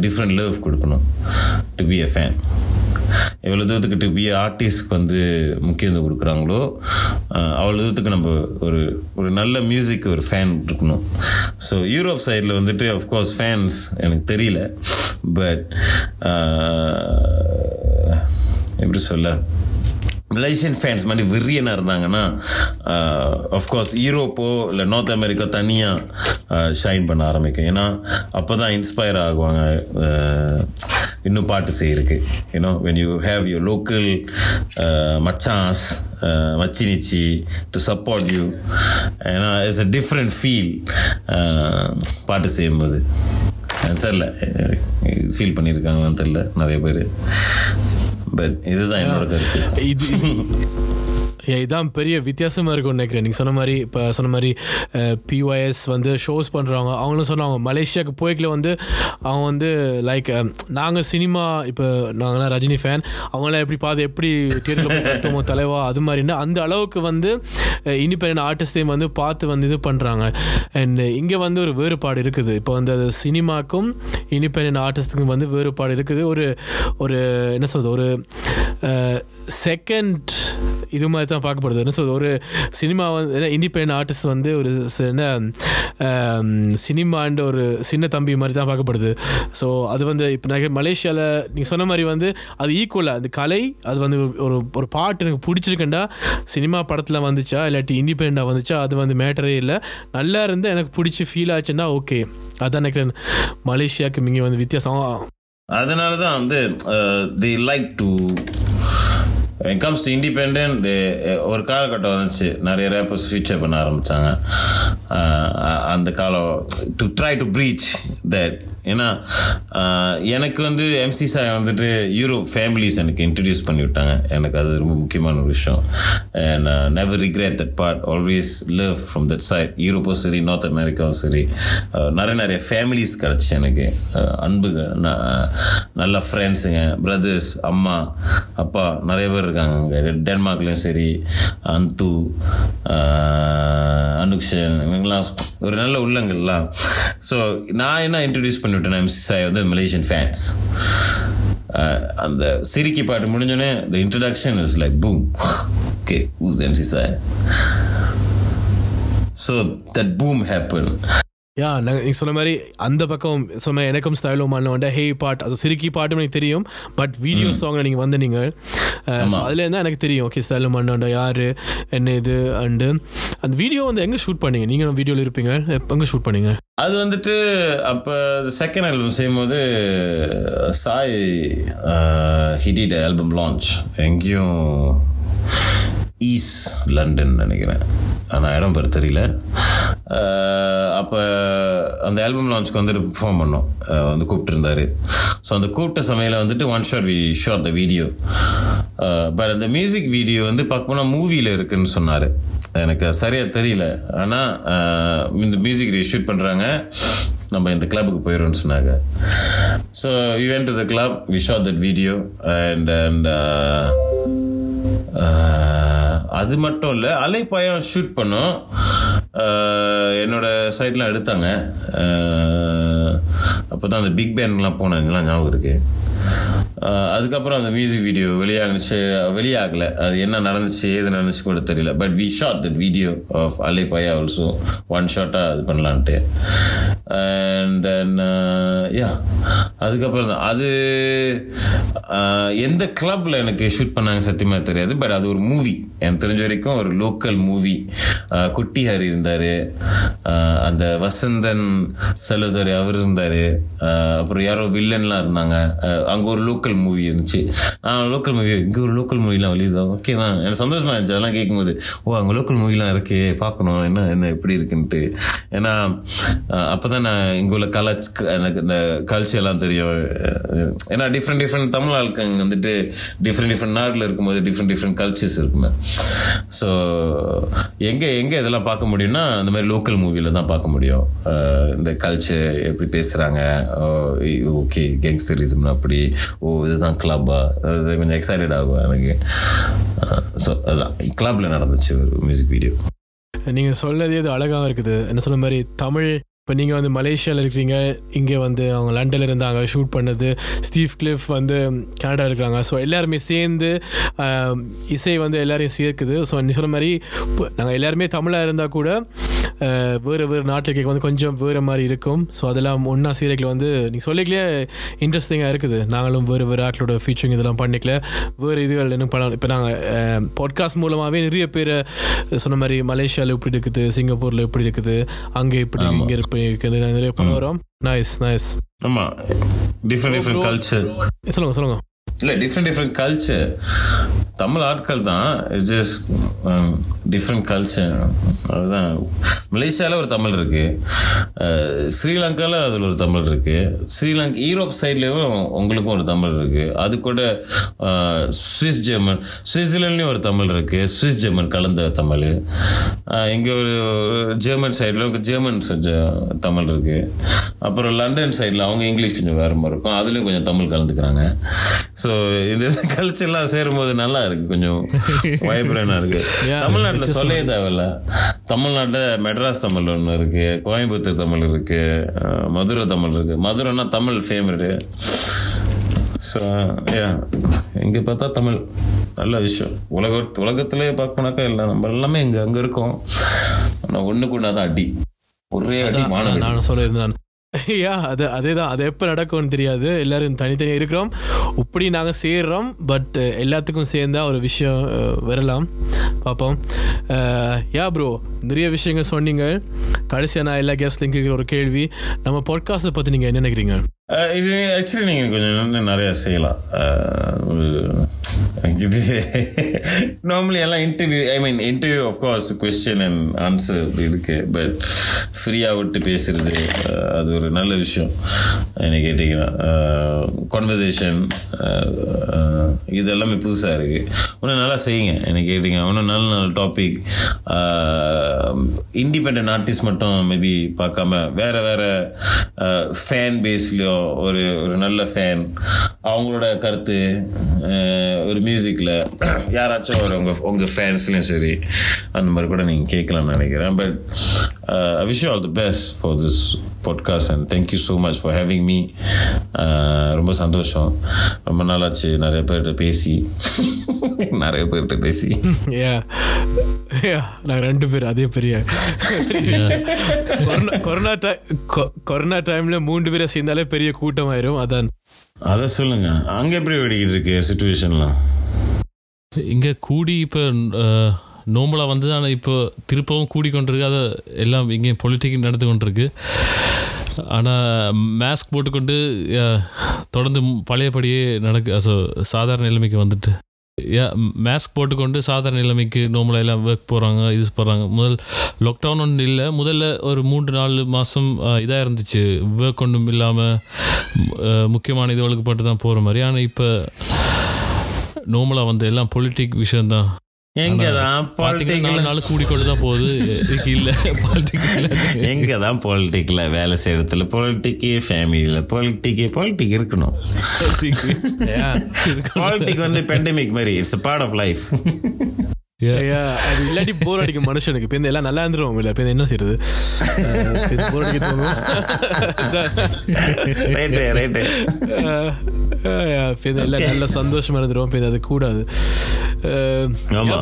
டிஃப்ரெண்ட் லவ் கொடுக்கணும். டு பி அ ஃபேன் எவ்வளோ தூரத்துக்கு டு பி ஆர்டிஸ்ட்க்கு வந்து முக்கியத்துவம் கொடுக்குறாங்களோ அவ்வளோ தூரத்துக்கு நம்ம ஒரு ஒரு நல்ல மியூசிக் ஒரு ஃபேன் இருக்கணும். ஸோ யூரோப் சைடில் வந்துட்டு அஃப்கோர்ஸ் ஃபேன்ஸ் எனக்கு தெரியல. பட் எப்படி சொல்ல? மலேசியன் ஃபேன்ஸ் மாதிரி விரியனாக இருந்தாங்கன்னா அஃப்கோர்ஸ் யூரோப்போ இல்லை நார்த் அமெரிக்கா தனியாக ஷைன் பண்ண ஆரம்பிக்கும். ஏன்னா அப்போ தான் இன்ஸ்பயர் ஆகுவாங்க இன்னும் பாட்டு செய்யிருக்கு you know when you have your local மச்சாஸ் மச்சி நிச்சி டு சப்போர்ட் யூ ஏன்னா இட்ஸ் அ டிஃப்ரெண்ட் ஃபீல் பாட்டு செய்யும்போது. எனக்கு தெரில ஃபீல் பண்ணியிருக்காங்களான்னு தெரில நிறைய பேர். பட் இதுதான் என்னோட கருத்து. இது ஏ, இதான் பெரிய வித்தியாசமாக இருக்கும்னு நினைக்கிறேன். நீங்கள் சொன்ன மாதிரி இப்போ சொன்ன மாதிரி பிஒய்எஸ் வந்து ஷோஸ் பண்ணுறவங்க அவங்களும் சொன்னாங்க மலேசியாவுக்கு போய்க்கில் வந்து அவங்க வந்து லைக் நாங்கள் சினிமா இப்போ நாங்களாம் ரஜினி ஃபேன் அவங்களாம் எப்படி பார்த்து எப்படி தியேட்டரில் போய் தலைவா அது மாதிரின்னா அந்த அளவுக்கு வந்து இண்டிபெண்ட் ஆர்டிஸ்டையும் வந்து பார்த்து வந்து இது பண்ணுறாங்க அண்ட் இங்கே வந்து ஒரு வேறுபாடு இருக்குது. இப்போ வந்து அது சினிமாக்கும் இண்டிபெண்ட் ஆர்டிஸ்ட்டுக்கும் வந்து வேறுபாடு இருக்குது. ஒரு ஒரு என்ன சொல்கிறது ஒரு செகண்ட் இது மாதிரி தான் பார்க்கப்படுது. என்ன சொல்றது? ஒரு சினிமா வந்து இண்டிபெண்ட் ஆர்டிஸ்ட் வந்து ஒரு ச- என்ன சினிமான்ற ஒரு சின்ன தம்பி மாதிரி தான் பார்க்கப்படுது. ஸோ அது வந்து இப்போ நான் மலேசியாவில் நீங்கள் சொன்ன மாதிரி வந்து அது ஈக்குவலாக அந்த கலை அது வந்து ஒரு- ஒரு பாட்டு எனக்கு பிடிச்சிருக்கேன்டா சினிமா படத்தில் வந்துச்சா இல்லாட்டி இண்டிபெண்டாக வந்துச்சா அது வந்து மேட்டரே இல்லை. நல்லா இருந்தால் எனக்கு பிடிச்சி ஃபீல் ஆச்சுன்னா ஓகே அதான் நினைக்கிறேன். மலேசியாவுக்கு இங்கே வந்து வித்தியாசம். அதனால தான் வந்து the like to when comes to independent ஒரு காலகட்டம் வந்துச்சு. நிறைய ரேப்பர்ஸ் ஃபியூச்சர் பண்ண ஆரம்பித்தாங்க அந்த காலம் to try to breach that ஏன்னா எனக்கு வந்து எம்சி சாய் வந்துட்டு யூரோப் ஃபேமிலிஸ் எனக்கு இன்ட்ரடியூஸ் பண்ணி விட்டாங்க எனக்கு அது ரொம்ப முக்கியமான ஒரு விஷயம். And never regret that part always live from that side யூரோப்பும் சரி நார்த் அமெரிக்காவும் சரி. நிறைய நிறைய ஃபேமிலிஸ் கிடச்சி எனக்கு. அன்புங்க அன்புகள் நல்ல ஃப்ரெண்ட்ஸுங்க பிரதர்ஸ் அம்மா அப்பா நிறைய பேர் இருக்காங்க அங்கே. டென்மார்க்லேயும் சரி அந்து அனுக்ஷன் இவங்கெல்லாம் ஒரு நல்ல உள்ளங்கள்லாம். ஸோ நான் என்ன இன்ட்ரடியூஸ் பண்ணி எம்சி சாய் வந்து மலேசியன் ஃபேன்ஸ் அந்த சிரிக்கி பாட்டு முடிஞ்சோடனே the introduction is like boom okay who's MC Sai so that boom happen yeah நாங்கள் நீங்கள் சொன்ன மாதிரி அந்த பக்கம் சொன்ன எனக்கும் ஸ்டைலோ மண்ண ஹே பாட் அது சிரிக்கி பாட்டும் எனக்கு தெரியும் பட் வீடியோ சாங் நீங்கள் வந்து நீங்கள் அதில் இருந்தால் எனக்கு தெரியும் ஓகே ஸ்டைலோ மண்ணோட யார் என்ன இது அண்டு அந்த வீடியோ வந்து எங்கே ஷூட் பண்ணீங்க? நீங்கள் வீடியோவில் இருப்பீங்க எங்கே ஷூட் பண்ணீங்க? அது வந்துட்டு அப்போ செகண்ட் ஆல்பம் செய்யும்போது சாய் ஹிடிட் ஆல்பம் லான்ச் எங்கேயும் ஈஸ் லண்டன் நினைக்கிறேன். ஆனால் இடம் பேர் தெரியல. அப்போ அந்த ஆல்பம் லான்ச்சுக்கு வந்துட்டு பெர்ஃபார்ம் பண்ணோம். வந்து கூப்பிட்டுருந்தாரு. ஸோ அந்த கூப்பிட்ட சமையல வந்துட்டு one shot we shot the video but அந்த மியூசிக் வீடியோ வந்து பார்க்க போனால் மூவியில் இருக்குன்னு சொன்னார். எனக்கு சரியாக தெரியல. ஆனால் இந்த மியூசிக் ஷூட் பண்ணுறாங்க நம்ம இந்த கிளப்புக்கு போயிடும்னு சொன்னாங்க. So we went to the club we shot that video and and அது மட்டும் இல்லை அலைப்பாயம் ஷூட் பண்ணோம். என்னோட சைட்லாம் எடுத்தாங்க. அப்போ தான் அந்த பிக் பேண்ட்லாம் போனதுலாம் ஞாபகம் இருக்கு. அதுக்கப்புறம் அந்த மியூசிக் வீடியோ வெளியாகிச்சு வெளியாகலை. அது என்ன நடந்துச்சு ஏது நடந்துச்சு கூட தெரியல. But we shot that video of அலைப்பாயா also one ஷாட்டாக அது பண்ணலான்ட்டு. அண்ட் தென் யா அதுக்கப்புறம் தான். அது uh, எந்த கிளப்பில் எனக்கு ஷூட் பண்ணாங்க சத்தியமாக தெரியாது பட் அது ஒரு மூவி எனக்கு தெரிஞ்ச வரைக்கும் ஒரு லோக்கல் மூவி uh, குட்டி ஹரி இருந்தார். Uh, அந்த வசந்தன் சலோதரி அவர் இருந்தார். அப்புறம் யாரோ வில்லன்லாம் இருந்தாங்க. அங்கே ஒரு லோக்கல் மூவி இருந்துச்சு. நான் லோக்கல் மூவி இங்கே ஒரு லோக்கல் மூவிலாம் வெளியுதான் ஓகே தான். எனக்கு சந்தோஷமாக இருந்துச்சு. அதெல்லாம் கேட்கும்போது ஓ அங்கே லோக்கல் மூவிலாம் இருக்கே பார்க்கணும். என்ன என்ன எப்படி இருக்குன்ட்டு. ஏன்னா அப்போ தான் நான் இங்கே உள்ள கலை எனக்கு இந்த கல்ச்சர் எல்லாம் தெரியும். ஏன்னா டிஃப்ரெண்ட் டிஃப்ரெண்ட் தமிழ் ஆட்கள் வந்துட்டு டிஃப்ரெண்ட் டிஃப்ரெண்ட் நாட்டில் இருக்கும்போது டிஃப்ரெண்ட் டிஃப்ரெண்ட் கல்ச்சர்ஸ் இருக்குமே. ஸோ எங்கே எங்கே இதெல்லாம் பார்க்க முடியும்னா அந்த மாதிரி லோக்கல் மூவியில் தான் பார்க்க முடியும். இந்த கல்ச்சர் எப்படி பேசுகிறாங்க ஓகே கேங்ஸ்டரிசம் அப்படி. ஓ இதுதான் கிளப்பா அது கொஞ்சம் எக்ஸைட்டட் ஆகும் எனக்கு. ஸோ அதுதான் கிளப்பில் நடந்துச்சு ஒரு மியூசிக் வீடியோ நீங்கள் சொன்னதே அது அழகாக இருக்குது. என்ன சொன்ன மாதிரி தமிழ் இப்போ நீங்கள் வந்து மலேசியாவில் இருக்கிறீங்க இங்கே வந்து அவங்க லண்டனில் இருந்தாங்க ஷூட் பண்ணது. ஸ்டீவ் கிளிஃப் வந்து கனடா இருக்கிறாங்க. ஸோ எல்லாருமே சேர்ந்து இசை வந்து எல்லோரையும் சேர்க்குது. ஸோ நீ சொன்ன மாதிரி நாங்கள் எல்லாருமே தமிழாக இருந்தால் கூட வேறு வேறு நாட்டுக்கு வந்து கொஞ்சம் வேறு மாதிரி இருக்கும். ஸோ அதெல்லாம் ஒன்றா சீரைக்கில் வந்து நீங்கள் சொல்லிக்கலே இன்ட்ரெஸ்டிங்காக இருக்குது. நாங்களும் வேறு வேறு ஆட்களோட ஃபீச்சரிங் இதெல்லாம் பண்ணிக்கல. வேறு இதுகள் என்ன பண்ணலாம் இப்போ நாங்கள் பாட்காஸ்ட் மூலமாகவே நிறைய பேர் சொன்ன மாதிரி மலேசியாவில் எப்படி இருக்குது சிங்கப்பூரில் எப்படி இருக்குது அங்கே இப்படி இங்கே இருக்குது நிறைய பண்ணுறோம் நைஸ் நைஸ் ஆமாம் டிஃப்ரெண்ட் டிஃப்ரெண்ட் கல்ச்சர் சொல்லுங்க சொல்லுங்க. இல்லை டிஃப்ரெண்ட் டிஃப்ரெண்ட் கல்ச்சர் தமிழ் ஆட்கள் தான் இட்ஸ் ஜஸ்ட் டிஃப்ரெண்ட் கல்ச்சர் அதுதான். மலேசியாவில் ஒரு தமிழ் இருக்குது ஸ்ரீலங்காவில் அதில் ஒரு தமிழ் இருக்குது ஸ்ரீலங்கா ஈரோப் சைட்லேயும் உங்களுக்கும் ஒரு தமிழ் இருக்குது அது கூட சுவிஸ் ஜெர்மன் சுவிட்சர்லாண்ட்லேயும் ஒரு தமிழ் இருக்குது சுவிஸ் ஜெர்மன் கலந்த தமிழ். இங்கே ஒரு ஜெர்மன் சைடில் ஜெர்மன் தமிழ் இருக்குது அப்புறம் லண்டன் சைடில் அவங்க இங்கிலீஷ் கொஞ்சம் வேறு மாதிரி இருக்கும். அதுலேயும் கொஞ்சம் தமிழ் கலந்துக்கிறாங்க. ஸோ இந்த கல்ச்சர்லாம் சேரும்போது நல்லா இருக்கு. கொஞ்சம் வைப்ரண்டாக இருக்கு. (laughs) தமிழ்நாட்டில் சொல்லவே தேவையில்ல. தமிழ்நாட்டில் மெட்ராஸ் தமிழ் ஒன்று இருக்கு. கோயம்புத்தூர் தமிழ் இருக்கு. மதுரை தமிழ் இருக்கு. மதுரைன்னா தமிழ் ஃபேவரட்டு ஸோ இங்கே பார்த்தா தமிழ். நல்ல விஷயம். உலக உலகத்திலே பார்க்கணுனாக்கா இல்லை நம்ம எல்லாமே இங்கே அங்கே இருக்கோம். ஆனால் ஒன்றா தான் அடி. ஒரே அடி நான் சொல்லியிருந்தேன் (laughs) யா அது அதே தான் அது எப்போ நடக்கும்னு தெரியாது. எல்லோரும் தனித்தனியாக இருக்கிறோம். இப்படி நாங்கள் சேர்றோம். பட் uh, எல்லாத்துக்கும் சேர்ந்தா ஒரு விஷயம் uh, வரலாம். பார்ப்போம் யா uh, ப்ரோ நிறைய விஷயங்கள் சொன்னீங்க. கடைசியாக நான் எல்லா கேஸ்லையும் கேட்குற ஒரு கேள்வி. நம்ம பாட்காஸ்ட்டை பற்றி நீங்கள் என்ன நினைக்கிறீங்க? இது ஆக்சுவலி நீங்கள் கொஞ்சம் இன்னும் நிறையா செய்யலாம். ஒரு இது நார்மலி எல்லாம் interview I mean interview of course question and answer இருக்குது பட் ஃப்ரீயாக விட்டு பேசுறது அது ஒரு நல்ல விஷயம். என்ன கேட்டிங்கன்னா கான்வர்சேஷன் இது எல்லாமே புதுசாக இருக்குது இன்னும் நல்லா செய்யுங்க என்ன கேட்டிங்க. இன்னும் நல்ல நல்ல டாபிக் இண்டிபெண்ட் ஆர்டிஸ்ட் மட்டும் மேபி பார்க்காம வேறு வேறு ஃபேன் பேஸ்லேயும் ஒரு ஒரு நல்ல ஃபேன் அவங்களோட கருத்து ஒரு மியூசிக்கில் யாராச்சும் ஒரு உங்கள் உங்கள் ஃபேன்ஸ்லேயும் சரி அந்த மாதிரி கூட நீங்கள் கேட்கலாம்னு நினைக்கிறேன். But I wish all the best for this podcast and thank you so much for having me ரொம்ப சந்தோஷம். ரொம்ப நாளாச்சு நிறைய பேர்கிட்ட பேசி. (laughs) நிறைய பேர்கிட்ட பேசி. நாங்கள் ரெண்டு பேர் அதே பெரிய. கொரோனா கொரோனா டை- கொ- கொரோனா டைமில் மூன்று பேரை சேர்ந்தாலே பெரிய கூட்டமாயிரும். அதான். அதை சொல்லுங்க. அங்க எப்படி ஓடிக்கிட்டு இருக்கு சுச்சுவேஷன்லாம் இங்கே கூடி இப்போ நோம்பலாக வந்து ஆனால் இப்போ திருப்பவும் கூடிக்கொண்டிருக்கு அதை எல்லாம் இங்கே பொலிட்டிக் நடந்து கொண்டிருக்கு. ஆனால் மாஸ்க் போட்டுக்கொண்டு தொடர்ந்து பழையபடியே நடக்கு ஸோ சாதாரண நிலைமைக்கு வந்துட்டு. யா மாஸ்க் போட்டுக்கொண்டு சாதாரண நிலைமைக்கு நோம்பலாக எல்லாம் ஒர்க் போகிறாங்க இது போகிறாங்க முதல் லாக்டவுன் ஒன்று இல்லை. முதல்ல ஒரு மூன்று நாலு மாதம் இதாக இருந்துச்சு. ஒர்க் ஒன்றும் இல்லாமல் முக்கியமான இது பட்டு தான் போகிற மாதிரி. ஆனால் இப்போ நோம்பலாக வந்து எல்லாம் பொலிட்டிக் விஷயந்தான் (laughs) எங்கதான் பாலிடிக்ல நாள் கூடிக்கொண்டு தான் போகுது. இல்லை பாலிட்டிக் இல்லை. எங்கதான் பாலிடிக்ல வேலை செய்யறதுல பொலிட்டிக்கு ஃபேமிலியில பொலிட்டிக்கு பொலிட்டிக் இருக்கணும். பாலிட்டிக் (laughs) வந்து பெண்டமிக் மாதிரி இட்ஸ் பார்ட் ஆஃப் லைஃப் அது இல்லாட்டி போர் அடிக்கும் மனுஷனுக்கு. இப்போ எல்லாம் நல்லா இருந்துரும் இல்லை இப்போ என்ன செய்யறது (laughs) போர் அடிக்க தோணும். ரைட்டு ரைட்டு இப்போ எல்லாம் நல்ல சந்தோஷமா இருந்துரும். இப்போ அது கூடாது.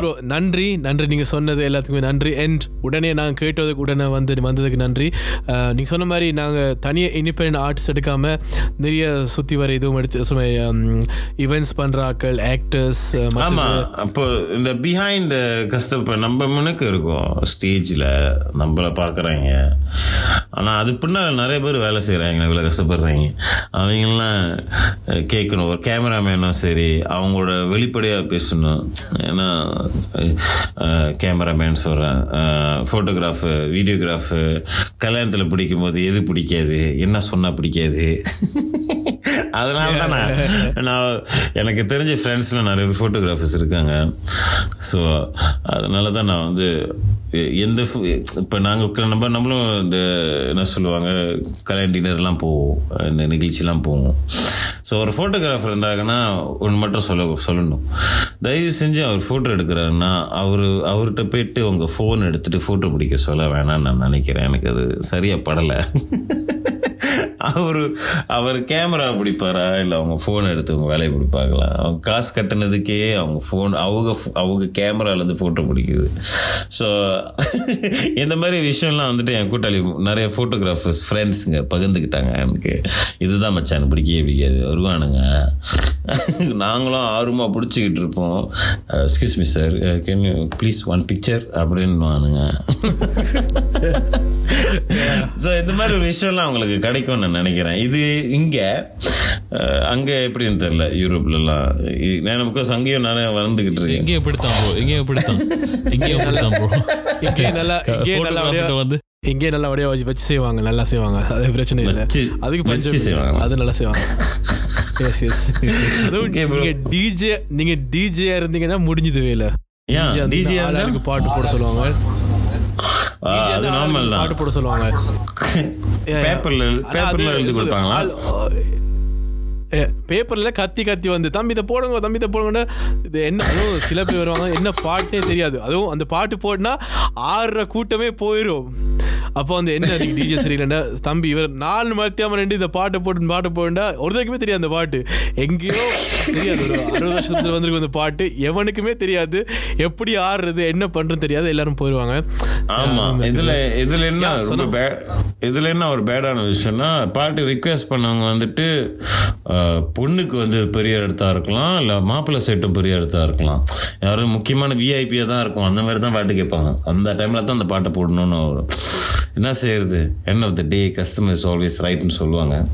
ப்ரோ நன்றி. நன்றி. நீங்கள் சொன்னது எல்லாத்துக்குமே நன்றி. அண்ட் உடனே நாங்கள் கேட்டதுக்கு உடனே வந்து வந்ததுக்கு நன்றி. நீங்கள் சொன்ன மாதிரி நாங்கள் தனியாக இண்டிபெண்ட் ஆர்ட்ஸ் எடுக்காமல் நிறைய சுற்றி வர இதுவும் எடுத்து ஈவெண்ட்ஸ் பண்ணுற ஆக்கள் ஆக்டர்ஸ் அப்போ இந்த பிஹைண்ட் இந்த கஷ்டப்ப நம்ம முன்னுக்கு இருக்கும். ஸ்டேஜில் நம்மளை பார்க்குறாங்க ஆனால் அது பின்னால் நிறைய பேர் வேலை செய்கிறாங்க இவ்வளோ கஷ்டப்படுறாங்க. அவங்களாம் கேட்கணும். ஒரு கேமராமேனும் சரி அவங்களோட வெளிப்படையாக பேசணும். ஏன்னா கேமராமேன் சொல்கிறேன் ஃபோட்டோகிராஃபு வீடியோகிராஃபு கல்யாணத்தில் பிடிக்கும் போது எது பிடிக்காது? என்ன சொன்னால் பிடிக்காது? (laughs) அதனால தான் நான் நான் எனக்கு தெரிஞ்ச ஃப்ரெண்ட்ஸில் நிறைய ஃபோட்டோகிராஃபர்ஸ் இருக்காங்க. ஸோ அதனால தான் நான் வந்து எந்த இப்போ நாங்கள் நம்ம நம்மளும் இந்த என்ன சொல்லுவாங்க கல்யாண டின்னர்லாம் போவோம். இந்த நிகழ்ச்சிலாம் போவோம். ஸோ ஒரு ஃபோட்டோகிராஃபர் இருந்தாங்கன்னா ஒன்று மட்டும் சொல்ல சொல்லணும். தயவு செஞ்சு அவர் ஃபோட்டோ எடுக்கிறாருன்னா அவர் அவர்கிட்ட போயிட்டு உங்கள் ஃபோன் எடுத்துகிட்டு ஃபோட்டோ பிடிக்க சொல்ல வேணாம்னு நான் நினைக்கிறேன். எனக்கு அது சரியாக படலை. (laughs) அவர் அவர் கேமரா பிடிப்பாரா? இல்லை அவங்க ஃபோன் எடுத்து அவங்க வேலையை பிடிப்பாங்களா? அவங்க காசு கட்டினதுக்கே அவங்க ஃபோன் அவங்க அவங்க கேமராலேருந்து ஃபோட்டோ பிடிக்குது. ஸோ (laughs) இந்த மாதிரி விஷயம்லாம் வந்துட்டு என் கூட்டாளி நிறைய ஃபோட்டோகிராஃபர்ஸ் ஃப்ரெண்ட்ஸுங்க பகிர்ந்துக்கிட்டாங்க எனக்கு. இதுதான் மச்சான் பிடிக்கவே பிடிக்காது. வருவானுங்க. (laughs) நாங்களும் ஆர்வமாக பிடிச்சிக்கிட்டு இருப்போம். Excuse me sir can you please one picture அப்படின்னுவானுங்க. (laughs) (laughs) So இந்த மாதிரி ஒரு விஷயம்லாம் அவங்களுக்கு கிடைக்கும்னு நான் நினைக்கிறேன். இது இங்கே அங்கே எப்படின்னு தெரியல யூரோப்லலாம். நான் பிகாஸ் அங்கேயும் நானே வளர்ந்துக்கிட்டு இருக்கேன். எங்கேயும் இப்படித்தான் ப்ரோ எங்கேயும் இப்படித்தான். எங்கேயும் இப்படித்தான் ப்ரோ இங்கே நல்லா இங்கே நல்லா வந்து. இங்கே நல்லா வடிவா வச்சு வச்சு செய்வாங்க நல்லா செய்வாங்க. அது பிரச்சனை இல்லை. அதுக்கு பஞ்சம் இல்லை. செய்வாங்க. அது நல்லா செய்வாங்க. எஸ் எஸ் அதுவும் Okay, bro. நீங்க டிஜே நீங்க டிஜேயா இருந்தீங்கன்னா முடிஞ்சது வேலை டிஜே ஆளாளுக்கு பாட்டு போட சொல்லுவாங்க. அது நார்மல் தான் போட சொல்லுவாங்க. (laughs) பேப்பர்ல பேப்பர்ல எழுதி கொடுப்பாங்களா பேப்பர்ல கத்தி கத்தி வந்து தம்பி இதை போடுங்க தம்பி இதை போடுங்க இது என்ன அதுவும் சில பேர் வருவாங்க என்ன பாட்டுனே தெரியாது. அதுவும் அந்த பாட்டு போட்டுனா ஆடுற கூட்டமே போயிடும் அப்போ வந்து என்ன டிஜே சரியில்லைன்னா தம்பி இவர் நாலு மத்தியாம ரெண்டு இந்த பாட்டை போட்டு பாட்டு போட்டுண்டா ஒருத்தருக்குமே தெரியாது அந்த பாட்டு. எங்கேயோ தெரியாது ஒரு அறுபது வருஷத்துல வந்திருக்கும் அந்த பாட்டு. எவனுக்குமே தெரியாது எப்படி ஆடுறது என்ன பண்றது தெரியாது எல்லாரும் போயிடுவாங்க ஆமா. இதுல இதுல என்ன ரொம்ப bad- இதுல என்ன ஒரு பேடான விஷயம்னா பாட்டு ரிக்வெஸ்ட் பண்ணவங்க வந்துட்டு பொண்ணுக்கு வந்து பெரிய இடத்தா இருக்கலாம் இல்லை மாப்பிள்ளை சைட்டும் பெரிய இடத்தா இருக்கலாம். யாரும் முக்கியமான விஐபியாக தான் இருக்கும். அந்த மாதிரி தான் பாட்டு கேட்பாங்க. அந்த டைமில் தான் அந்த பாட்டை போடணும்னு வரும் என்ன செய்யறது? End of the day customer is always ரைட்னு சொல்லுவாங்க.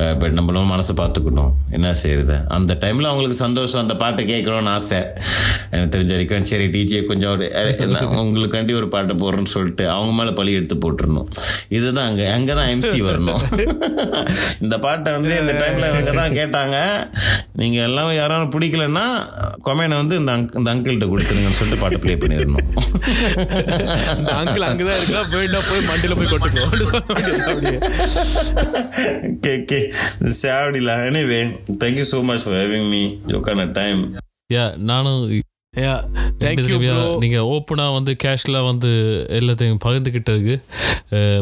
Uh, பட் நம்மளும் மனசை பார்த்துக்கணும். என்ன செய்யறது? அந்த டைம்ல அவங்களுக்கு சந்தோஷம். அந்த பாட்டை கேட்கணும்னு ஆசை. எனக்கு தெரிஞ்ச வரைக்கும் சரி டிஜே கொஞ்சம் ஒரு உங்களுக்காண்டி ஒரு பாட்டை போடுறேன்னு சொல்லிட்டு அவங்க மேலே பழி எடுத்து போட்டுருணும் இதுதான் அங்கே அங்கே தான் எம்சி வரணும். (laughs) இந்த பாட்டை வந்து இந்த டைமில் இவங்க தான் கேட்டாங்க. நீங்கள் எல்லாம் யாரும் பிடிக்கலன்னா கொமேனை வந்து இந்த அங்க் இந்த அங்கிள்கிட்ட கொடுத்துருங்கன்னு சொல்லிட்டு பாட்டு ப்ளே பண்ணிடணும். (laughs) இந்த அங்கிள் அங்கதான் இருக்கா போயிட்டா போய் மண்டியில போய் கொட்டுக்கோ okay, okay. சாவடிலா anyway thank you so much for having me யோக்கான time yeah நானும் யா தேங்க்யூ திரும்பியா ப்ரோ நீங்க ஓப்பனா வந்து கேஷ்ல வந்து எல்லாத்தையும் பகிர்ந்துக்கிட்டதுக்கு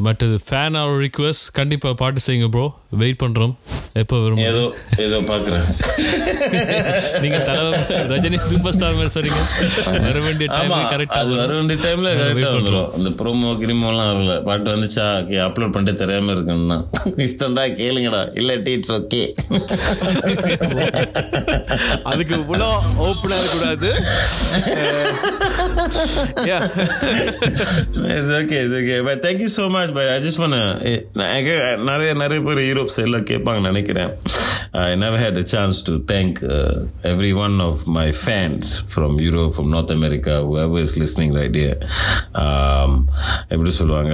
மற்றது ஃபேன் ஆர் ரிக்வெஸ்ட் கண்டிப்பா பாட்டு செய்யுங்க ப்ரோ வெயிட் பண்றோம். எப்போ வரும்? ஏதோ ஏதோ பார்க்குறேன் (laughs) நீங்க தலைவர் ரஜினி சூப்பர் ஸ்டார் மாதிரி சொன்னீங்க. வர வேண்டிய டைம் ஆமா கரெக்டா அது வர வேண்டிய டைம்ல கரெக்டா வந்துடும் இந்த ப்ரோமோ கிரிமோலாம் வரல. பாட்டு வந்துச்சா? அப்லோட் பண்ணிட்டு தெரியாம இருக்குன்னா இஷ்டம் தான் கேளுங்கடா. இல்லாட்டி இட்ஸ் ஓகே அதுக்கு இவ்வளோ ஓப்பனா இருக்கக்கூடாது. Yeah it's okay it's okay but thank you so much but I just பண்ண நிறைய நிறைய பேர் யூரோப் சைடில் கேட்பாங்க நினைக்கிறேன் I never had a chance to thank everyone of my fans from Europe from North America whoever is listening right here எப்படி சொல்லுவாங்க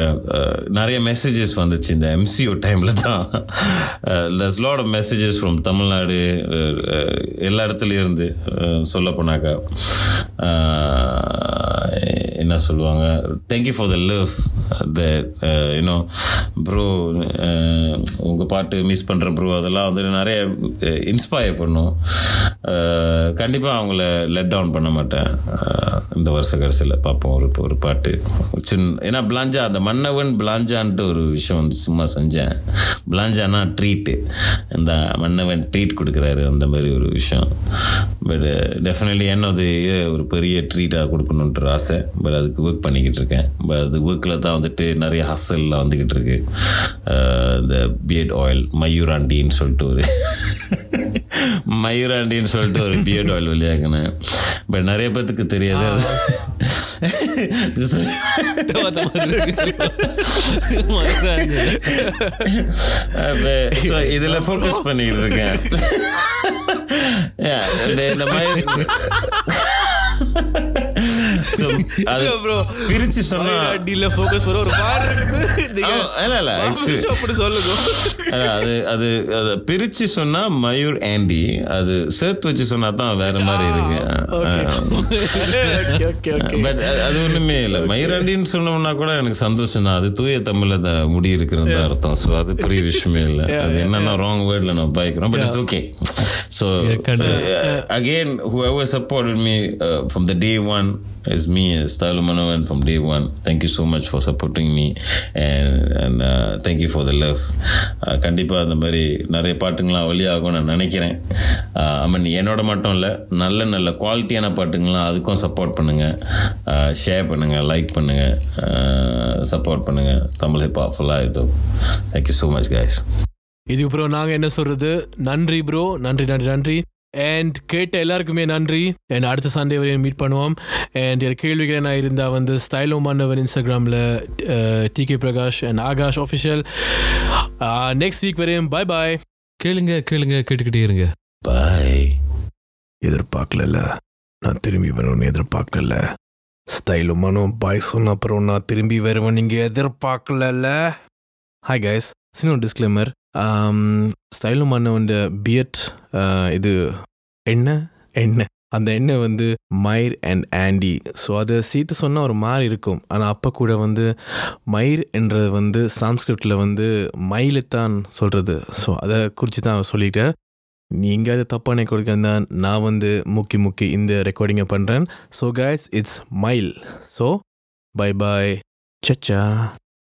நிறைய மெசேஜஸ் வந்துச்சு இந்த எம்சிஓ டைமில் தான். Luz lot of messages from Tamil Nadu எல்லா இடத்துலையும் இருந்து uh, சொல்ல போனாக்கா. 呃 என்ன சொல்லுவாங்க thank you for the love the you know bro உங்கள் பாட்டு மிஸ் பண்ணுறேன் ப்ரோ அதெல்லாம் வந்து நிறைய uh, இன்ஸ்பயர் பண்ணும். Uh, கண்டிப்பாக அவங்கள லெட் டவுன் பண்ண மாட்டேன். Uh, இந்த வருஷ கடைசியில் பார்ப்போம் ஒரு ஒரு பாட்டு. சின்ன ஏன்னா பிளாஞ்சா அந்த மன்னவன் பிளாஞ்சான்ட்டு ஒரு விஷயம் வந்து சும்மா செஞ்சேன். பிளாஞ்சானா ட்ரீட்டு இந்த மன்னவன் ட்ரீட் கொடுக்குறாரு அந்த மாதிரி ஒரு விஷயம். பட் டெஃபினெட்லி என்னது ஒரு பெரிய ட்ரீட்டாக கொடுக்கணுன்ற ஆசை. பட் அதுக்கு ஒர்க் பண்ணிக்கிட்டு இருக்கேன் பட் அது ஒர்க்கில் தான் வந்துட்டு நிறைய ஹஸ்ஸல்லாம் வந்துக்கிட்டு இருக்கு இந்த பியர்ட் ஆயில் மயூராண்டின்னு சொல்லிட்டு ஒரு (laughs) மயூராண்டின்னு சொல்லிட்டு ஒரு பியர்ட் ஆயில் வெளியாக்குனேன். பட் நிறைய பேத்துக்கு தெரியாது. இதில் ஃபோக்கஸ் பண்ணிக்கிட்டு இருக்கேன் (laughs) இந்த மாதிரி (laughs) அது ப்ரோ பிரிச்சு சொன்னா டீல ஃபோக்கஸ் பண்ண ஒரு பாரு நீங்க ஆ, இல்ல இல்ல actually- அப்படி சொல்லுங்க. அது அது அது பிரிச்சு சொன்னா மயூர் ஆண்டி அது சேர்த்து வச்சு சொன்னா தான் வேற மாதிரி இருக்கு. பட் (laughs) அது ஒண்ணுமே இல்லை. மயூராண்டின்னு சொன்னோம்னா கூட எனக்கு சந்தோஷம் தான் அது தூய தமிழ்ல முடி இருக்கிறது அர்த்தம். ஸோ அது பெரிய விஷயமே இல்லை. அது என்னன்னா ராங் வேர்ட்ல நான் பாய்க்கிறோம். But it's okay so again whoever supported me uh, from the day one is me Style Manovan from day one. Thank you so much for supporting me and and uh, thank you for the love. Uh, கண்டிப்பா அந்த மாதிரி நிறைய பாட்டுங்களாம் வெளியாகும் நான் நினைக்கிறேன். ஐ மீன் என்னோட மட்டும் இல்லை நல்ல நல்ல குவாலிட்டியான பாட்டுங்களாம் அதுக்கும் சப்போர்ட் பண்ணுங்க. ஷேர் பண்ணுங்க லைக் பண்ணுங்க சப்போர்ட் பண்ணுங்க. தமிழ் ஹிப் ஃபுல்லாக இது. Thank you so much guys இதுக்கு ப்ரோ நாங்க என்ன சொல்றது? நன்றி ப்ரோ நன்றி நன்றி நன்றி. அண்ட் கேட்ட எல்லாருக்குமே நன்றி. அண்ட் அடுத்த சண்டே வரையும் மீட் பண்ணுவோம். அண்ட் என் கேள்விகள் என்ன இருந்தால் வந்து ஸ்டைலோ மன்னவர் இன்ஸ்டாகிராமில் T K Prakash and Akash official next week வரையும் பாய் பாய் கேளுங்க கேளுங்க கேட்டுக்கிட்டே இருங்க. பாய் எதிர்பார்க்கல நான் திரும்பி வரணும்னு எதிர்பார்க்கல ஸ்டைலுமானும் பாய் சொன்ன அப்புறம் நான் திரும்பி வருவேன் நீங்கள் எதிர்பார்க்கல ஹாய் கைஸ் சின்ன டிஸ்க்ளைமர் ஸ்டைலுமான பியட் இது எண்ணெய் எண்ணெய். அந்த எண்ணெய் வந்து மயிர் அண்ட் ஆண்டி ஸோ அதை சீத்து சொன்னால் ஒரு மாதிரி இருக்கும். ஆனால் அப்போ கூட வந்து மயிர் என்றது வந்து சான்ஸ்கிரிட்டில் வந்து மயிலைத்தான் சொல்கிறது ஸோ அதை குறித்து தான் சொல்லிட்டேன் நீங்கள் அதை தப்பான கொடுக்கறதா நான் வந்து முக்கி முக்கி இந்த ரெக்கார்டிங்கை பண்ணுறேன் so guys it's mile so bye bye Sachcha